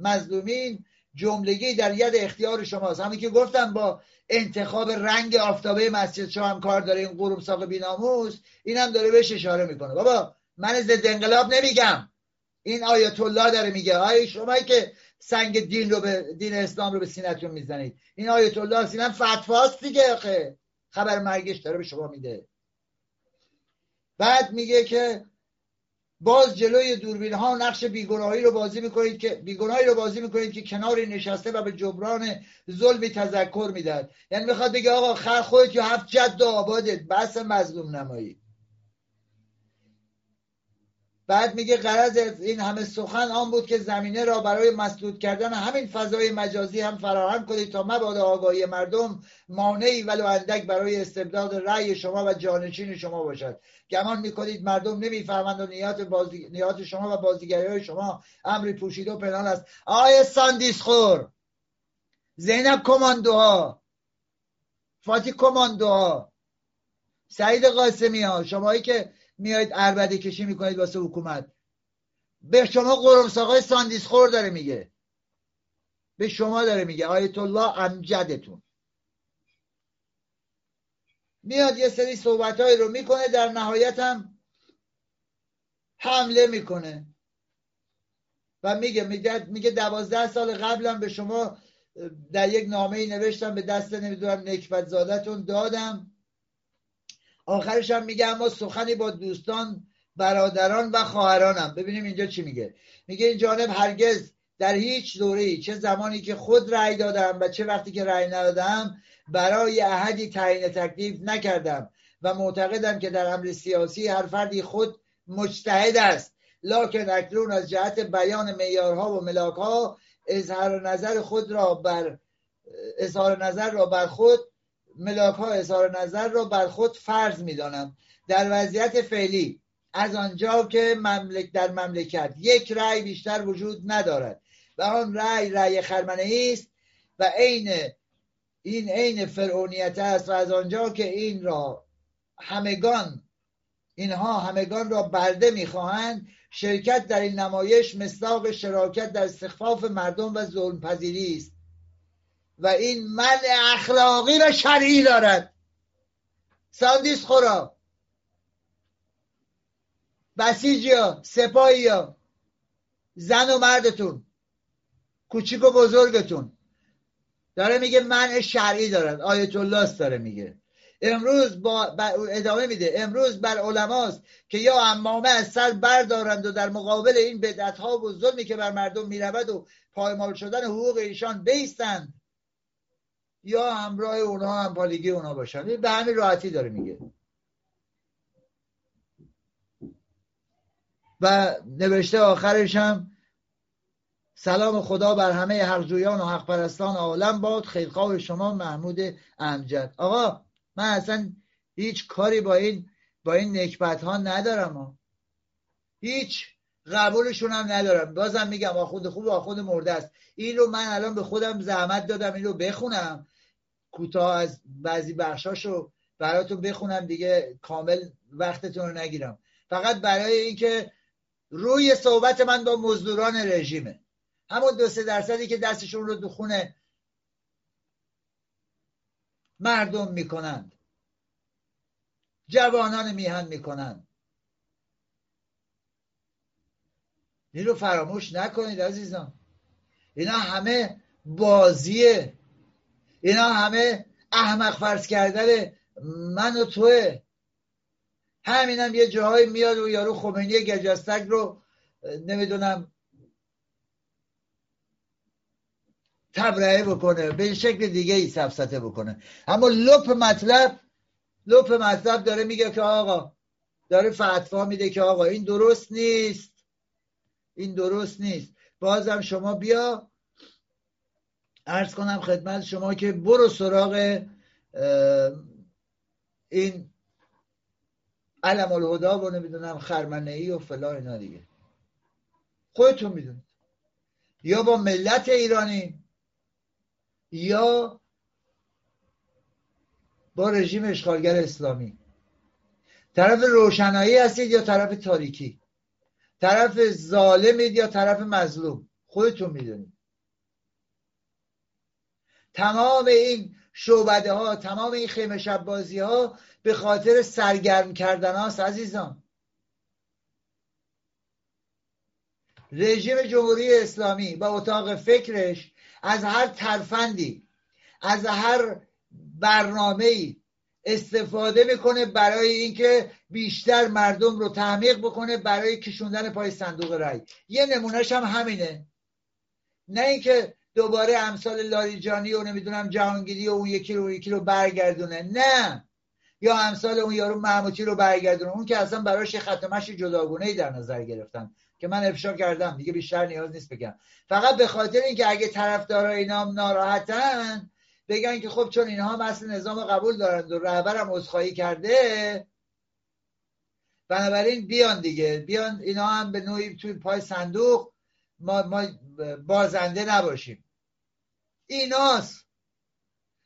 Speaker 2: مظلومین جملگی در ید اختیار شماست. همین که گفتم با انتخاب رنگ آفتابه مسجد شما هم کار داره این قروم ساق بیناموس این هم داره بهش اشاره می‌کنه. بابا من ضد انقلاب نمیگم. این آیت الله داره میگه. آیا شما که سنگ دین رو به دین اسلام رو به سینتون می‌زنید. این آیت الله سینم فتواست دیگه خبر مرگش داره به شما میده. بعد میگه که باز جلوی دوربین ها نقش بیگناهی رو بازی می‌کنید که بیگناهی رو بازی می‌کنید که کناری نشسته و به جبران ظلمی تذکر می‌داد یعنی می‌خواد بگه آقا خر خودت یا هفت جد و آبادت. بحث مظلوم نمایی. بعد میگه قرض این همه سخن آن بود که زمینه را برای مسدود کردن همین فضای مجازی هم فراهم کنید تا مبادا آگاهی مردم مانعی ولو اندک برای استبداد رأی شما و جانشین شما باشد. گمان می‌کنید مردم نمی‌فهمند و نیات, بازی... نیات شما و بازیگری های شما امری پوشیده و پنهان است. آقای ساندیس خور زینب کماندوها فاتی کماندوها سعید قاسمی ها شمایی که میایید عربده کشی می‌کنید واسه حکومت. به شما قرمساقای ساندیس خور داره میگه. به شما داره میگه. آیت الله امجدتون. میاد یه سری صحبت رو می‌کنه در نهایت هم حمله می‌کنه. و میگه میگه میگه دوازده سال قبلم به شما در یک نامه ای نوشتم به دست نمی‌دونم نکبت زادتون دادم. آخرش هم میگه اما سخنی با دوستان برادران و خواهرانم. ببینیم اینجا چی میگه. میگه این جانب هرگز در هیچ دوره چه زمانی که خود رأی دادم و چه وقتی که رأی ندادم برای احدی تعیین تکلیف نکردم و معتقدم که در امر سیاسی هر فردی خود مجتهد است. لکن اکنون از جهت بیان میارها و ملاکها اظهار نظر خود را بر اظهار نظر را بر خود ملاک ها اظهار نظر را بر خود فرض می‌دانم. در وضعیت فعلی از آنجا که مملک در مملکت یک رأی بیشتر وجود ندارد و آن رأی رأی خرمنه است و عین این عین فرعونیت است و از آنجا که این را همگان اینها همگان را برده می‌خواهند شرکت در این نمایش مصداق شراکت در استخفاف مردم و ظلم پذیری است. و این من اخلاقی و شرعی دارد. ساندیس خورا. بسیجی ها سپاهی ها زن و مردتون. کوچیک و بزرگتون. داره میگه منع شرعی دارد. آیت الله داره میگه. امروز با ادامه میده. امروز بر علماست که یا امامه از سر بردارند و در مقابل این بدعت ها و ظلمی که بر مردم می‌رود و پایمال شدن حقوق ایشان بیستند یا همراه اونها هم پالگی اونها باشن. به همین راحتی داره میگه. و نوشته آخرش هم سلام خدا بر همه حقجویان و حق پرستان عالم باد خیرخواه شما محمود امجد. آقا من اصلا هیچ کاری با این با این نکبت ها ندارم. ها. هیچ. قبولشون هم ندارم. بازم میگم آخود خوب آخود مرده است. این رو من الان به خودم زحمت دادم این رو بخونم. کوتاه از بعضی بخشاشو براتون بخونم دیگه کامل وقتتون رو نگیرم. فقط برای اینکه روی صحبت من با مزدوران رژیمه. همون دو سه درصدی که دستشون رو دو خونه مردم می‌کنند. جوانان میهن می‌کنند. این رو فراموش نکنید عزیزان. اینا همه بازیه. اینا همه احمق فرض کردن من و توه. همینم یه جاهایی میاد و یارو خمینی گجستک رو نمی‌دونم تبرئه بکنه به شکل دیگه ای سفسته بکنه. اما لپ مطلب لپ مطلب داره میگه که آقا داره فتوا میده که آقا این درست نیست. این درست نیست. بازم شما بیا. ارز کنم خدمت شما که برو سراغ این علم الهدا و نمی‌دونم خرمنه ای و فلا اینا دیگه. خودتون می‌دونید. یا با ملت ایرانی یا با رژیم اشغالگر اسلامی. طرف روشنایی هستید یا طرف تاریکی؟ طرف ظالمید یا طرف مظلوم؟ خودتون می‌دونید. تمام این شعبده ها تمام این خیمه شب بازی ها به خاطر سرگرم کردن هاست عزیزان. رژیم جمهوری اسلامی با اتاق فکرش از هر ترفندی از هر برنامه استفاده می‌کنه برای اینکه بیشتر مردم رو تعمیق بکنه برای کشوندن پای صندوق رای یه نمونهش هم همینه. نه اینکه دوباره امثال لاریجانی و نمی‌دونم جهانگیری و اون یکی رو یکی رو برگردونه. نه. یا امثال اون یارو محموتی رو برگردونه. اون که اصلا براش ختمش جداگونه ای در نظر گرفتن. که من افشا کردم. دیگه بیشتر نیاز نیست بگم. فقط به خاطر اینکه اگه طرفدارا اینا ناراحتن بگن که خب چون اینها مثل نظام قبول دارند و رهبرم عذرخواهی کرده بنابراین بیان دیگه. بیان اینا هم به نوعی توی پای صندوق ما, ما بازنده نباشیم. ایناست.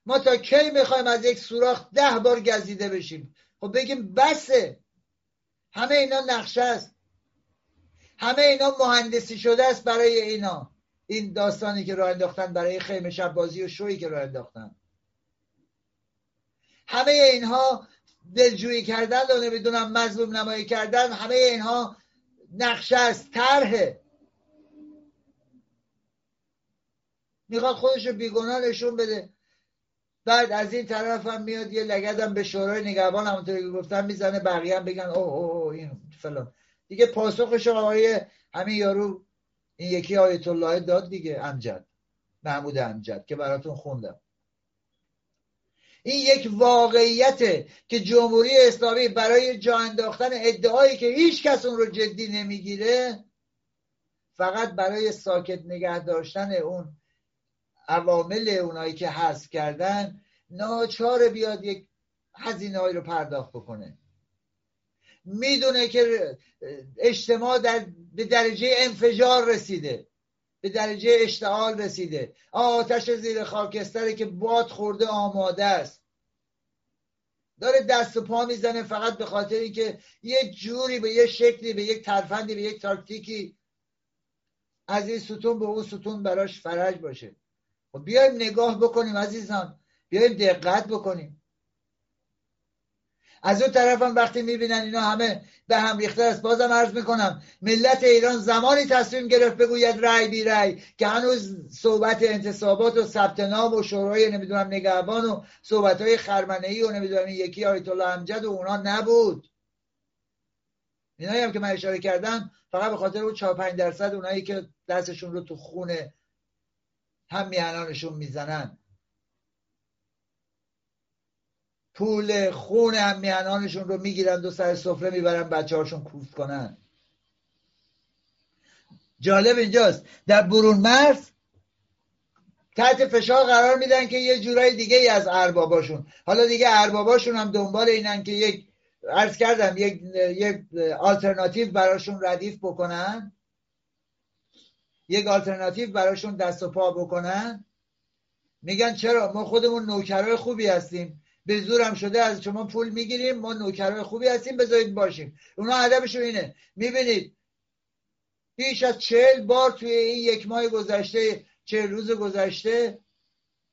Speaker 2: ما تا کی می‌خوایم از یک سوراخ ده بار گزیده بشیم؟ خب بگیم بسه. همه اینا نقشه است. همه اینا مهندسی شده است برای اینا. این داستانی که راه انداختن برای خیمه شب بازی و شویی که راه انداختن. همه اینها دلجویی کردن و نمی‌دونم مظلوم نمایی کردن همه اینها نقشه است طرحه. می‌خواد خودش رو بیگناه نشون بده. بعد از این طرف هم میاد یه لگدم به شورای نگهبان همونطوری که گفتم می‌زنه بقیه هم بگن اوه اوه این فلان. دیگه پاسخش آقای همین یارو این یکی آیت الله داد دیگه امجد محمود امجد که براتون خوندم. این یک واقعیته که جمهوری اسلامی برای جا انداختن ادعایی که هیچ کس اون رو جدی نمی‌گیره فقط برای ساکت نگه داشتن اون عوامل اونایی که حذف کردن ناچار بیاد یک هزینه رو پرداخت بکنه. می‌دونه که اجتماع در به درجه انفجار رسیده. به درجه اشتعال رسیده. آتش زیر خاکستره که باد خورده آماده است. داره دست و پا می‌زنه فقط به خاطر اینکه یه جوری به یه شکلی به یک ترفندی به یک تاکتیکی از این ستون به اون ستون براش فرج باشه. خب بیایم نگاه بکنیم عزیزان. بیایم دقت بکنیم. از اون هم وقتی می‌بینن اینا همه به هم ریخته است بازم عرض می‌کنم ملت ایران زمانی تصمیم گرفت بگوید رای بی رای که هنوز صحبت انتصابات و ثبت نام و شورای نمی‌دونم نگهبان و صحبت های خرمنه ای و نمی‌دونم یکی آیت الله امجد و اونا نبود. اینایی هم که من اشاره کردم فقط به خاطر اون 4 5 درصد اونایی که دستشون رو تو خونه هم میانانشون می‌زنن. پول خون هم میانانشون رو می‌گیرن دو سر سفره می‌برن بچه هاشون کوفت کنن. جالب اینجاست. در برون مرز تحت فشار قرار میدن که یه جورای دیگه ای از ارباباشون. حالا دیگه ارباباشون هم دنبال اینن که یک عرض کردم یک یک آلترناتیو براشون ردیف بکنن. یک آلترناتیو براشون دست و پا بکنن. میگن چرا؟ ما خودمون نوکرای خوبی هستیم. به زورم شده از شما پول می‌گیریم ما نوکرای خوبی هستیم بذارید باشیم. اونا هدفشون اینه. می‌بینید بیش از چهل بار توی این یک ماه گذشته چهل روز گذشته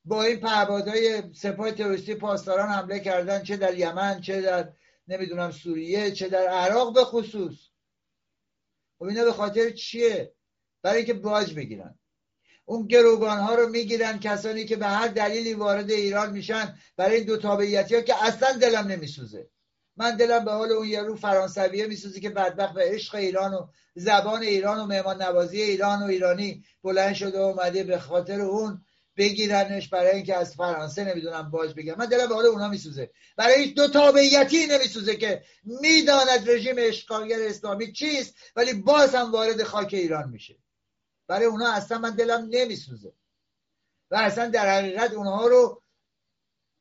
Speaker 2: با این پهبادهای سپاه تروریستی پاسداران حمله کردن چه در یمن چه در نمی‌دونم سوریه چه در عراق به خصوص. خب اینا به خاطر چیه؟ برای اینکه باج بگیرن. اون گروگان ها رو می‌گیرن کسانی که به هر دلیلی وارد ایران میشن برای این دو تابعیتی ها که اصلا دلم نمیسوزه. من دلم به حال اون یارو فرانسویه میسوزه که بدبخت به عشق ایران و زبان ایران و مهمان نوازی ایران و ایرانی بلند شده و اومده به خاطر اون بگیرنش برای اینکه از فرانسه نمی‌دونم باج بگم من دلم به حال اونا میسوزه. برای هیچ دو تابعیتی نمیسوزه که می‌داند رژیم اشغالگر اسلامی چیست ولی باز هم وارد خاک ایران میشه. برای اونها اصلا من دلم نمیسوزه. و اصلا در حقیقت اونها رو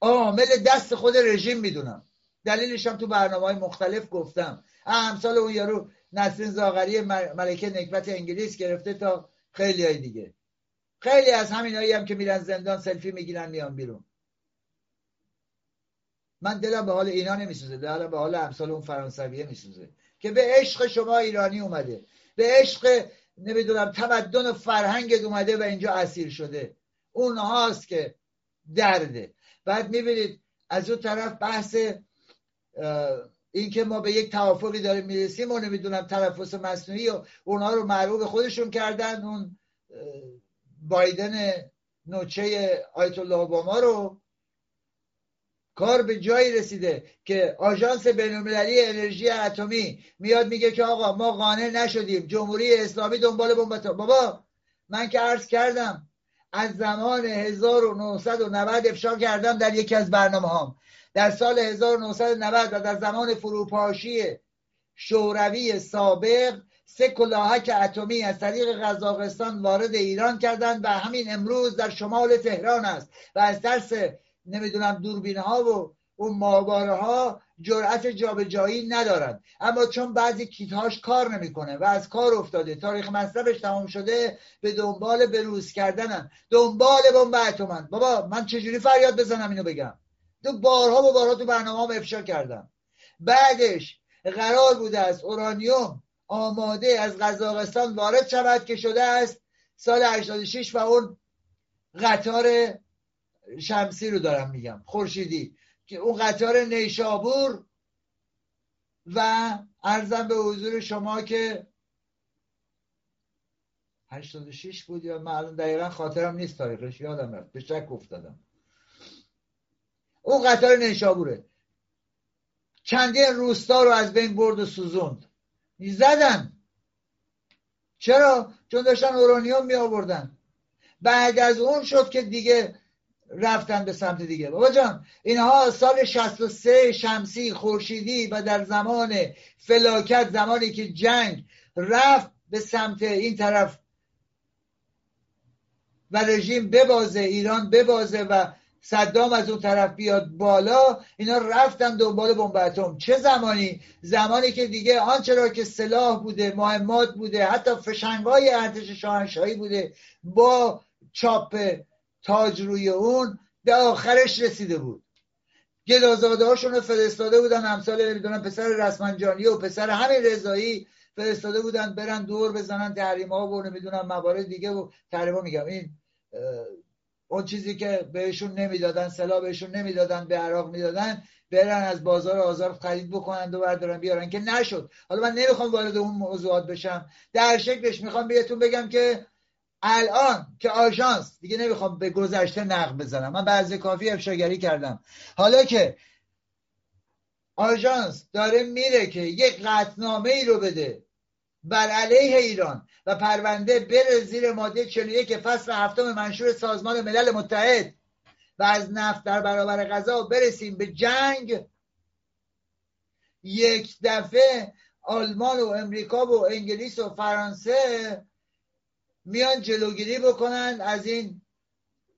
Speaker 2: عامل دست خود رژیم می‌دونم. دلیلش هم تو برنامه های مختلف گفتم. امثال اون یارو نسرین زاغری ملکه نکبت انگلیس گرفته تا خیلی های دیگه. خیلی از همین هم که میرن زندان سلفی می‌گیرن میان بیرون. من دلم به حال اینا نمیسوزه دلم به حال امثال اون فرانسویه میسوزه که به عشق شما ایرانی اومده. به عشق نمی‌دونم تمدن و فرهنگت اومده و اینجا اسیر شده. اونهاست که درده. بعد می‌بینید از اون طرف بحث اینکه ما به یک توافقی داریم می‌رسیم و نمی‌دونم تلفظ مصنوعی و اونها رو معروف خودشون کردن. اون بایدن نوچه آیت الله اوباما رو کار به جایی رسیده که آژانس بینالمللی انرژی اتمی میاد میگه که آقا ما قانع نشدیم جمهوری اسلامی دنبال بمب بابا من که عرض کردم از زمان 1990 افشا کردم در یکی از برنامه هام. در سال 1990 و در زمان فروپاشی شوروی سابق سه کلاهک اتمی از طریق قزاقستان وارد ایران کردند و همین امروز در شمال تهران است و از درس نمی‌دونم دوربین ها و اون ماهواره ها جرأت جابجایی ندارن. اما چون بعضی کیتهاش کار نمی‌کنه و از کار افتاده تاریخ مصرفش تمام شده به دنبال بروز کردنن. دنبال بمب اتمن بابا من چجوری فریاد بزنم اینو بگم؟ تو بارها و بارها تو برنامه هم افشا کردم. بعدش قرار بوده است اورانیوم آماده از قزاقستان وارد شود که شده است سال 86 و اون قطار شمسی رو دارم میگم. خورشیدی. که اون قطار نیشابور و ارزم به حضور شما که 86 بود یا معلوم دقیقا خاطرم نیست تاریخش. یادم رفت. به شک افتادم. اون قطار نیشابوره. چندین روستا رو از بین برد و سوزوند. زدن. چرا؟ چون داشتن اورانیوم می آوردن بعد از اون شد که دیگه رفتن به سمت دیگه. بابا جان اینها سال 63 شمسی خورشیدی و در زمان فلاکت زمانی که جنگ رفت به سمت این طرف و رژیم ببازه ایران ببازه و صدام از اون طرف بیاد بالا اینا رفتن دنبال بمب اتم. چه زمانی؟ زمانی که دیگه آنچه را که سلاح بوده مهمات بوده حتی فشنگای ارتش شاهنشاهی بوده با چاپ تاج روی اون به آخرش رسیده بود. گدازاده هاشون رو فرستاده بودن همسال نمی‌دونم پسر رسمنجانی و پسر همین رضایی فرستاده بودن برن دور بزنن تحریم ها و نمی‌دونم موارد دیگه و تحریم میگم. این اون چیزی که بهشون نمی‌دادن سلاح بهشون نمی‌دادن به عراق می‌دادن برن از بازار آزار خرید بکنن و بردارن بیارن که نشد. حالا من نمی‌خوام وارد اون موضوعات بشم. در شکلش می‌خوام بهتون بگم که الان که آژانس دیگه نمی‌خوام به گذشته نقد بزنم. من بعضی کافی افشاگری کردم. حالا که آژانس داره میره که یک قطنامه ای رو بده بر علیه ایران و پرونده بره زیر ماده 41 فصل هفتم منشور سازمان ملل متحد و از نفت در برابر غذا برسیم به جنگ. یک دفعه آلمان و امریکا و انگلیس و فرانسه میان جلوگیری بکنن از این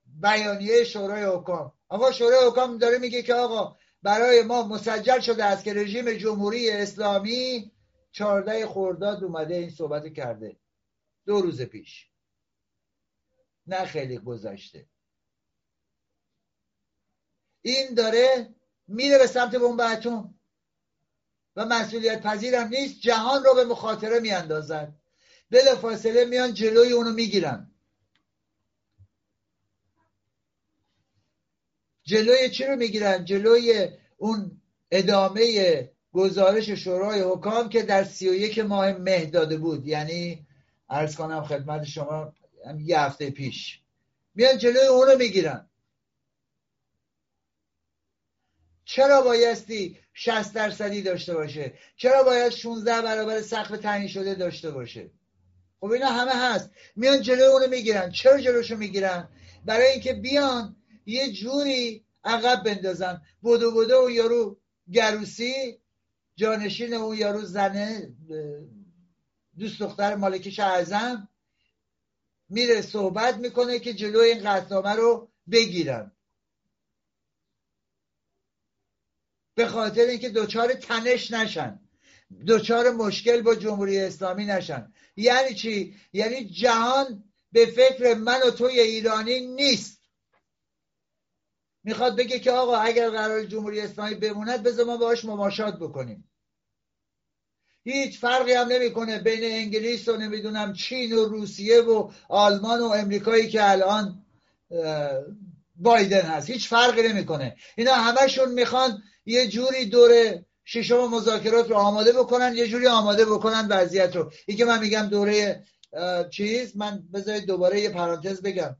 Speaker 2: بیانیه شورای حکام. آقا شورای حکام داره میگه که آقا برای ما مسجل شده است که رژیم جمهوری اسلامی چهارده خورداد اومده این صحبت کرده. دو روز پیش. نه خیلی گذشته. این داره میره به سمت بمب اتم و مسئولیت پذیرم نیست. جهان رو به مخاطره میاندازد. بلا فاصله میان جلوی اونو می‌گیرن. جلوی چی رو می‌گیرن؟ جلوی اون ادامه گزارش شورای حکام که در سی و یک ماه مه داده بود. یعنی ارز کنم خدمت شما یه هفته پیش. میان جلوی اون رو می‌گیرن. چرا بایستی 60 درصدی داشته باشه؟ چرا باید 16 برابر سقف تعیین شده داشته باشه؟ خب اینا همه هست. میان جلوی اونو می‌گیرن. چرا جلوشو می‌گیرن؟ برای اینکه بیان یه جوری عقب بندازن. بودو بودو و یارو گروسی جانشین اون یارو زنه دوست دختر مالکش اعظم میره صحبت می‌کنه که جلوی این قطنامه رو بگیرن. به خاطر اینکه دوچار تنش نشن. دوچار مشکل با جمهوری اسلامی نشن. یعنی چی؟ یعنی جهان به فکر من و توی ایرانی نیست. می‌خواد بگه که آقا اگر قرار جمهوری اسلامی بموند بذار ما باش مماشات بکنیم. هیچ فرقی هم نمی‌کنه بین انگلیس و نمی‌دونم چین و روسیه و آلمان و امریکایی که الان بایدن هست. هیچ فرقی نمی‌کنه. اینا همشون می‌خوان یه جوری دوره ششم مذاکرات رو آماده بکنن یه جوری آماده بکنن وضعیت رو. این که من میگم دوره چیز من بذارید دوباره یه پرانتز بگم.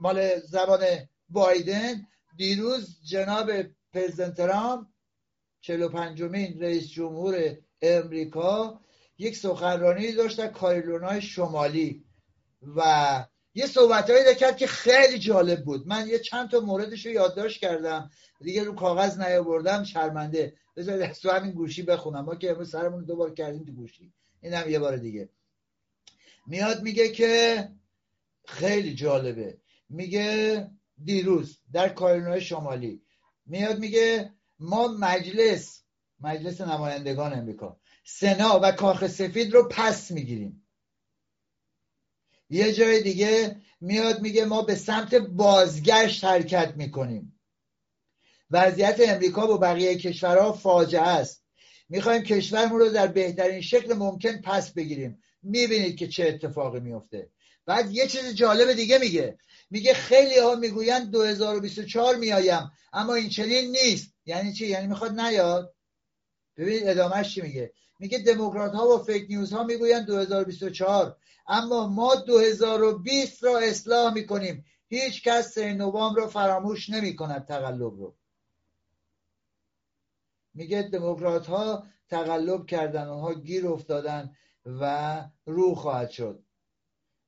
Speaker 2: مال زبان بایدن دیروز جناب پرزیدنت ترامپ 45 مین رئیس جمهور امریکا یک سخنرانی داشت در کارولینای شمالی و یه صحبتهایی کرد که خیلی جالب بود. من یه چند تا موردش رو یادداشت کردم. دیگه رو کاغذ نیاوردم شرمنده. بذارید از تو همین گوشی بخونم. ما که امروز سرمون دوبار کردیم تو گوشی. اینم یه بار دیگه. میاد میگه که خیلی جالبه. میگه دیروز در کارولینای شمالی. میاد میگه ما مجلس مجلس نمایندگان امریکا سنا و کاخ سفید رو پس می‌گیریم. یه جای دیگه میاد میگه ما به سمت بازگشت حرکت می‌کنیم. وضعیت امریکا با بقیه کشورها فاجعه است. می‌خوایم کشورمون رو در بهترین شکل ممکن پس بگیریم. می‌بینید که چه اتفاقی میفته بعد یه چیز جالب دیگه میگه. میگه خیلی ها می‌گویند 2024 میایم اما این چنین نیست. یعنی چی؟ یعنی می‌خواد نیاد. ببینید ادامهش چی میگه؟ میگه دموکرات ها و فیک نیوز ها می‌گویند 2024 اما ما 2020 را اصلاح می‌کنیم. هیچ کس سه نوامبر رو فراموش نمی کند تقلب رو. میگه دموکرات ها تقلب کردن اونها گیر افتادن و رو خواهد شد.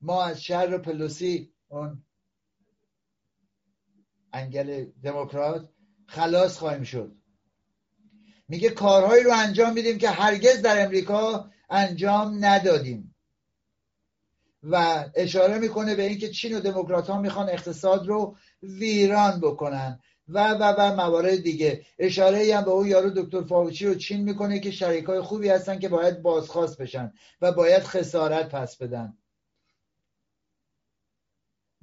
Speaker 2: ما از شر پلوسی اون انگل دموکرات خلاص خواهیم شد. میگه کارهایی رو انجام میدیم که هرگز در امریکا انجام ندادیم. و اشاره می‌کنه به اینکه چین و دموکرات ها می‌خوان اقتصاد رو ویران بکنن. و و و موارد دیگه. اشاره ای هم به اون یارو دکتر فاوچی رو چین می‌کنه که شریک های خوبی هستن که باید بازخواست بشن و باید خسارت پس بدن.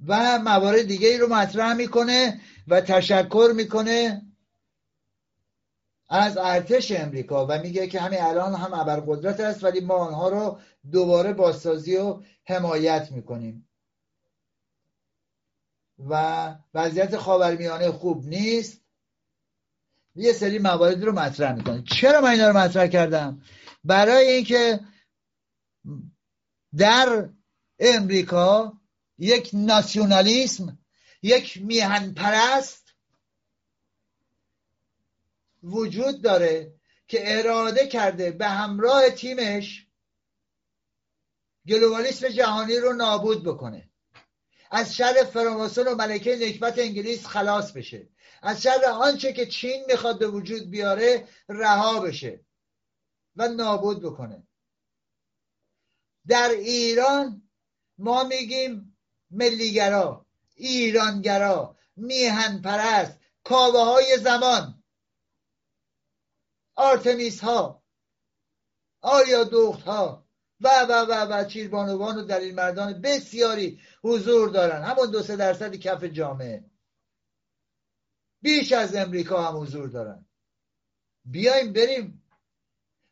Speaker 2: و موارد دیگه ای رو مطرح می‌کنه و تشکر می‌کنه از ارتش امریکا و میگه که همین الان هم ابرقدرت است ولی ما آنها رو دوباره بازسازی و حمایت می‌کنیم. و وضعیت خاورمیانه خوب نیست. یه سری موارد رو مطرح می‌کنه. چرا من اینا رو مطرح کردم؟ برای اینکه در امریکا یک ناسیونالیسم یک میهن پرست وجود داره که اراده کرده به همراه تیمش گلوبالیسم جهانی رو نابود بکنه. از شر فراماسون و ملکه نکبت انگلیس خلاص بشه. از شر آنچه که چین می‌خواد به وجود بیاره رها بشه و نابود بکنه. در ایران ما میگیم ملیگرا ایرانگرا میهن پرست کاوه های زمان. آرتمیس ها آریا دوخت ها و و و و چیربانوان و دلیل مردان بسیاری حضور دارن. همون دو سه درصد کف جامعه. بیش از امریکا هم حضور دارن. بیایم بریم.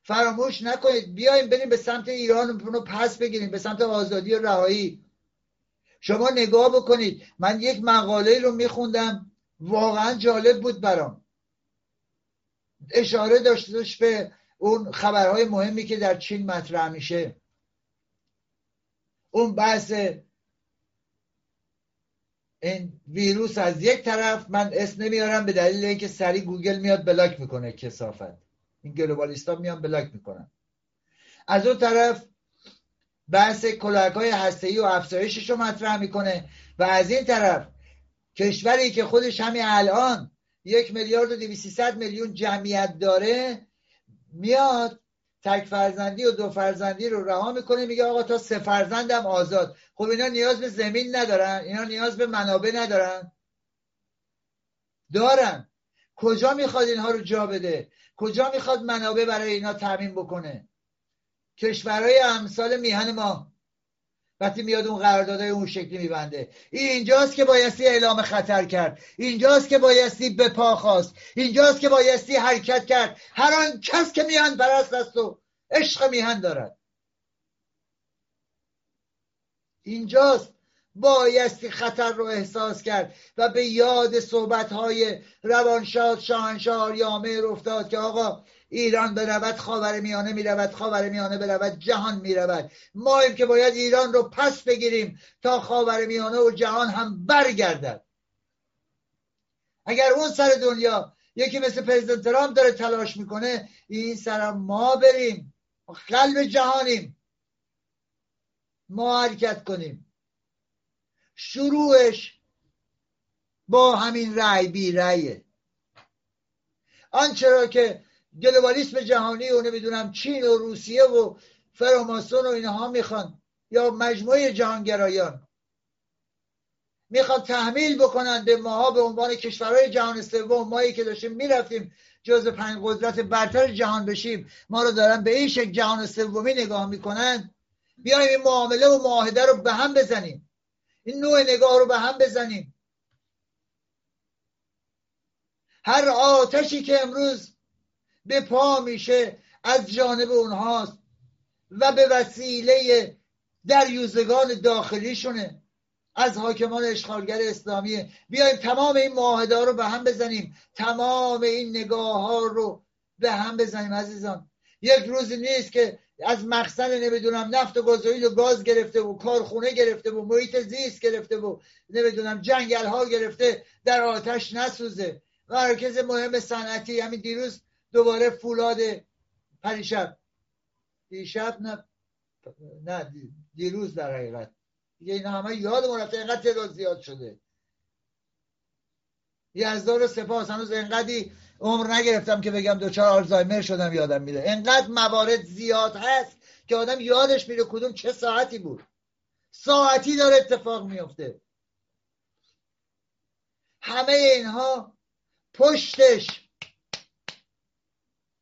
Speaker 2: فراموش نکنید. بیایم بریم به سمت ایران رو پس بگیریم. به سمت آزادی و رهایی. شما نگاه بکنید. من یک مقاله رو میخوندم. واقعا جالب بود برام. اشاره داشتش به اون خبرهای مهمی که در چین مطرح میشه. اون بحث این ویروس از یک طرف من اسم نمیارم به دلیل اینکه سریع گوگل میاد block می‌کنه کثافت این globalist ا میان block می‌کنن. از اون طرف بحث کلاهک های هسته‌ای و افزایشش رو مطرح می‌کنه و از این طرف کشوری که خودش همین الان یک میلیارد و دویست سیصد میلیون جمعیت داره میاد تک فرزندی و دو فرزندی رو رها می‌کنه میگه آقا تا سه فرزندم آزاد. خب اینا نیاز به زمین ندارن اینا نیاز به منابع ندارن. دارن. کجا می‌خواد اینها رو جا بده؟ کجا می‌خواد منابع برای اینا تعمین بکنه؟ کشورهای امثال میهن ما. وقتی میاد اون قراردادهای اون شکلی میبنده. اینجاست که بایستی اعلام خطر کرد. اینجاست که بایستی به پا خواست. اینجاست که بایستی حرکت کرد. هر آن کس که میهن پرست است و عشق میهن دارد. اینجاست بایستی خطر رو احساس کرد و به یاد صحبت های روانشاد شاهنشاه یامر افتاد که آقا ایران برود خاور میانه می‌رود خاور میانه برود جهان می‌رود. ما این که باید ایران رو پس بگیریم تا خاور میانه و جهان هم برگردد. اگر اون سر دنیا یکی مثل پرزیدنت ترامپ داره تلاش می‌کنه این سر ما بریم. قلب جهانیم. ما حرکت کنیم. شروعش با همین رأی بی رأیه. آنچه را که گلوبالیسم جهانی و نمی‌دونم چین و روسیه و فراماسون و اینها می‌خوان. یا مجموعه جهانگرایان. می‌خوان تحمیل بکنن به ماها به عنوان کشورهای جهان سوم. مایی که داشتیم می‌رفتیم جز پنج قدرت برتر جهان بشیم ما رو دارن به این شکل جهان سومی نگاه می‌کنن. بیایم این معامله و معاهده رو به هم بزنیم. این نوع نگاه رو به هم بزنیم. هر آتشی که امروز به پا میشه از جانب اونهاست و به وسیله دریوزگان داخلیشونه. از حاکمان اشغالگر اسلامی بیایم تمام این معاهده رو به هم بزنیم. تمام این نگاه ها رو به هم بزنیم عزیزان. یک روزی نیست که از مخزن نمی‌دونم نفت و گازوئیل و گاز گرفته و کارخونه گرفته و محیط زیست گرفته و نمی‌دونم جنگل ها گرفته در آتش نسوزه. مرکز مهم صنعتی همین دیروز دوباره فولاد پریشب. دیشب نه نه دیروز در حقیقت. دیگه اینا همه یادمون رفته اینقدر تعداد زیاد شده. یزدان سپاس هنوز انقدی عمر نگرفتم که بگم دوچار آلزایمر شدم یادم میره. انقدر موارد زیاد هست که آدم یادش میره کدوم چه ساعتی بود. ساعتی داره اتفاق میفته همه اینها پشتش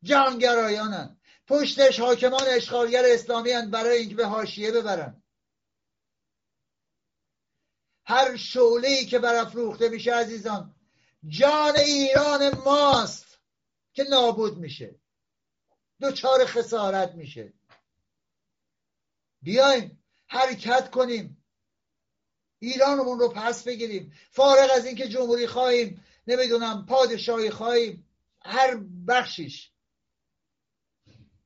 Speaker 2: جانگرایانن پشتش حاکمان اشغالگر اسلامی هن برای اینکه به حاشیه ببرن هر شعله ای که برافروخته میشه عزیزان جان ایران ماست که نابود میشه. دوچار خسارت میشه. بیایم حرکت کنیم. ایرانمون رو پس بگیریم. فارغ از اینکه جمهوری خواهیم نمی‌دونم پادشاهی خواهیم هر بخشیش.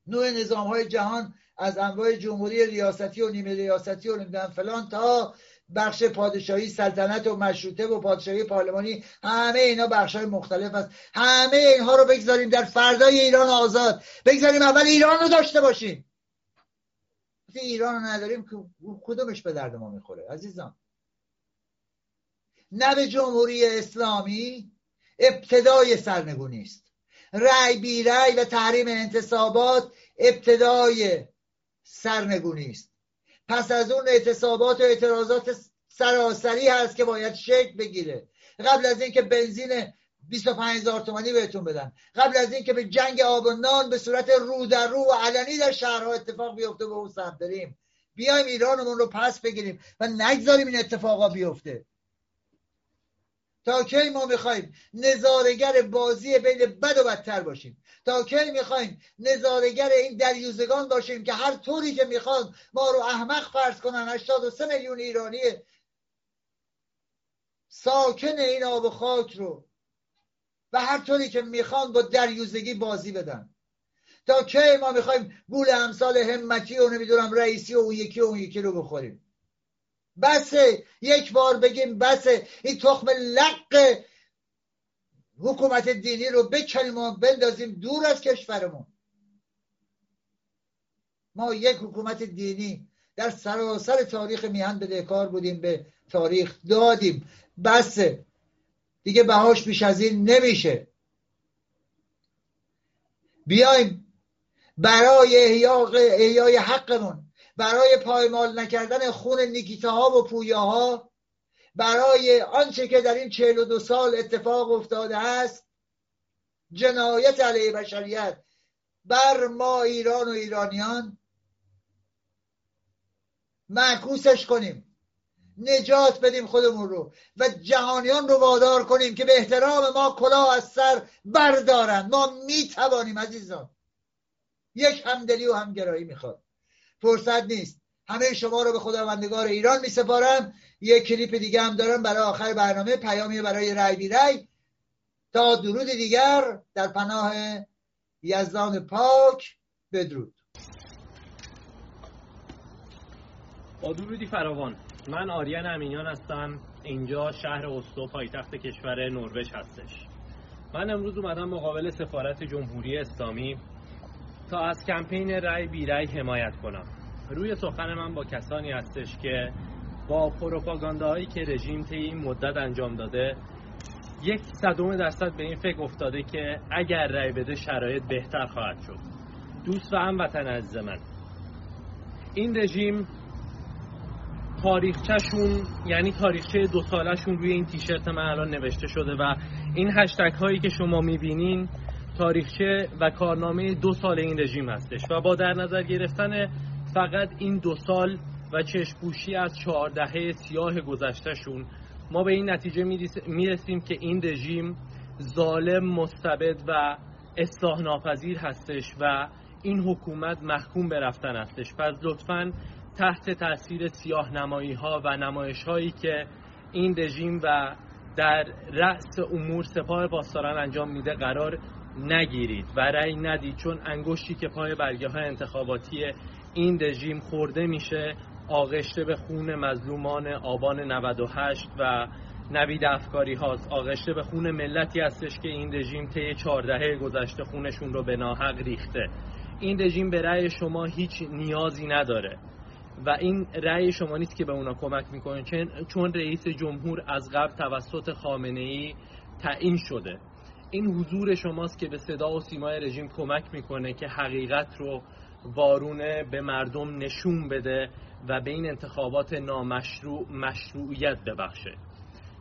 Speaker 2: نوع نظام های جهان از انواع جمهوری ریاستی و نیمه ریاستی و نمی‌دونم فلان تا بخش پادشاهی سلطنت و مشروطه و پادشاهی پارلمانی همه اینا بخش های مختلف است. همه اینها رو بگذاریم در فردای ایران آزاد. بگذاریم اول ایران رو داشته باشیم. ایران رو نداریم کدومش به درد ما می‌خوره عزیزان؟ نه به جمهوری اسلامی ابتدای سرنگونی است. رأی بی رأی و تحریم انتصابات ابتدای سرنگونی است. پس از اون اعتصابات و اعتراضات سراسری هست که باید شکل بگیره. قبل از اینکه بنزین 25 هزار تومانی بهتون بدن قبل از اینکه به جنگ آب و نان به صورت رو در رو و علنی در شهرها اتفاق بیفته به اون سمت بریم بیایم ایرانمون رو پس بگیریم و نگذاریم این اتفاقا بیفته. تا کی ما می‌خوایم نظارگر بازی بین بد و بدتر باشیم؟ تا کی می‌خوایم نظارگر این دریوزگان باشیم که هر طوری که می‌خوان ما رو احمق فرض کنن؟ 83 میلیون ایرانی ساکن این آب و خاک رو و هر طوری که می‌خوان با دریوزگی بازی بدن. تا کی ما می‌خوایم گول امثال همتی و نمی‌دونم رئیسی و اون یکی و اون یکی رو بخوریم؟ بسه یک بار بگیم بسه این تخم لق حکومت دینی رو بکنیم و بندازیم دور از کشورمون. ما یک حکومت دینی در سراسر تاریخ میهن بدهکار بودیم به تاریخ دادیم. بسه دیگه بهاش بیش از این نمیشه. بیایم برای احیای حقمون. برای پایمال نکردن خون نیکیتاها و پویاها برای آنچه که در این چهل و دو سال اتفاق افتاده است جنایت علیه بشریت بر ما ایران و ایرانیان معکوسش کنیم نجات بدیم خودمون رو و جهانیان رو وادار کنیم که به احترام ما کلاه از سر بردارن. ما می‌توانیم عزیزان. یک همدلی و همگرایی می‌خواد. فرصت نیست. همه شما رو به خداوندگار ایران می سپارم یک کلیپ دیگه هم دارم برای آخر برنامه. پیامی برای رای بی رای تا درود دیگر در پناه یزدان پاک بدرود.
Speaker 3: با درودی فراوان. من آریان امینیان هستم. اینجا شهر اسلو پایتخت کشور نروژ هستش. من امروز اومدم مقابل سفارت جمهوری اسلامی. تا از کمپین رای بی رای حمایت کنم. روی سخن من با کسانی هستش که با پروپاگانداهایی که رژیم طی این مدت انجام داده یک صدوم درصد به این فکر افتاده که اگر رای بده شرایط بهتر خواهد شد. دوست و هموطن عزیز من این رژیم تاریخچهشون یعنی تاریخچه دو سالشون روی این تیشرت من الان نوشته شده و این هشتگ هایی که شما می‌بینین تاریخچه و کارنامه دو سال این رژیم هستش و با در نظر گرفتن فقط این دو سال و چشپوشی از چهاردهه سیاه گذشتهشون ما به این نتیجه می‌رسیم که این رژیم ظالم مستبد و اصلاح ناپذیر هستش و این حکومت محکوم به رفتن هستش. پس لطفا تحت تاثیر سیاه نمایی ها و نمایش هایی که این رژیم و در رأس امور سپاه پاسداران انجام میده قرار نگیرید و رأی ندید چون انگشتی که پای برگه های انتخاباتی این رژیم خورده میشه آغشته به خون مظلومان آبان 98 و نوید افکاری هاست. آغشته به خون ملتی هستش که این رژیم طی 14 گذشته خونشون رو به ناحق ریخته. این رژیم به رأی شما هیچ نیازی نداره و این رأی شما نیست که به اونا کمک می‌کنه چون رئیس جمهور از قبل توسط خامنه ای تعیین شده. این حضور شماست که به صدا و سیمای رژیم کمک می‌کنه که حقیقت رو وارونه به مردم نشون بده و به این انتخابات نامشروع مشروعیت ببخشه.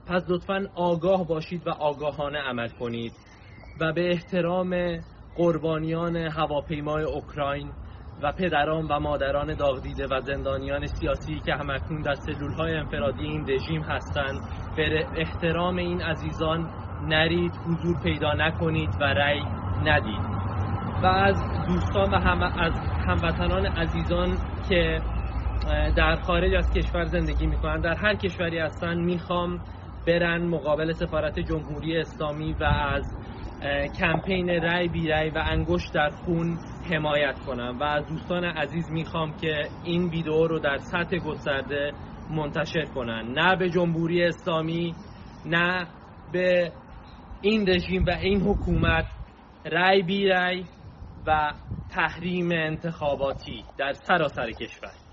Speaker 3: پس لطفا آگاه باشید و آگاهانه عمل کنید و به احترام قربانیان هواپیمای اوکراین و پدران و مادران داغدیده و زندانیان سیاسی که همکنون در های انفرادی این رژیم هستند به احترام این عزیزان نرید حضور پیدا نکنید و رأی ندید. و از دوستان و هم از هموطنان عزیزان که در خارج از کشور زندگی می‌کنن در هر کشوری هستن می‌خوام برن مقابل سفارت جمهوری اسلامی و از کمپین رای بی رای و انگشت در خون حمایت کنم. و از دوستان عزیز می‌خوام که این ویدیو رو در سطح گسترده منتشر کنن. نه به جمهوری اسلامی نه به این رژیم و این حکومت رای بی رای و تحریم انتخاباتی در سراسر کشور.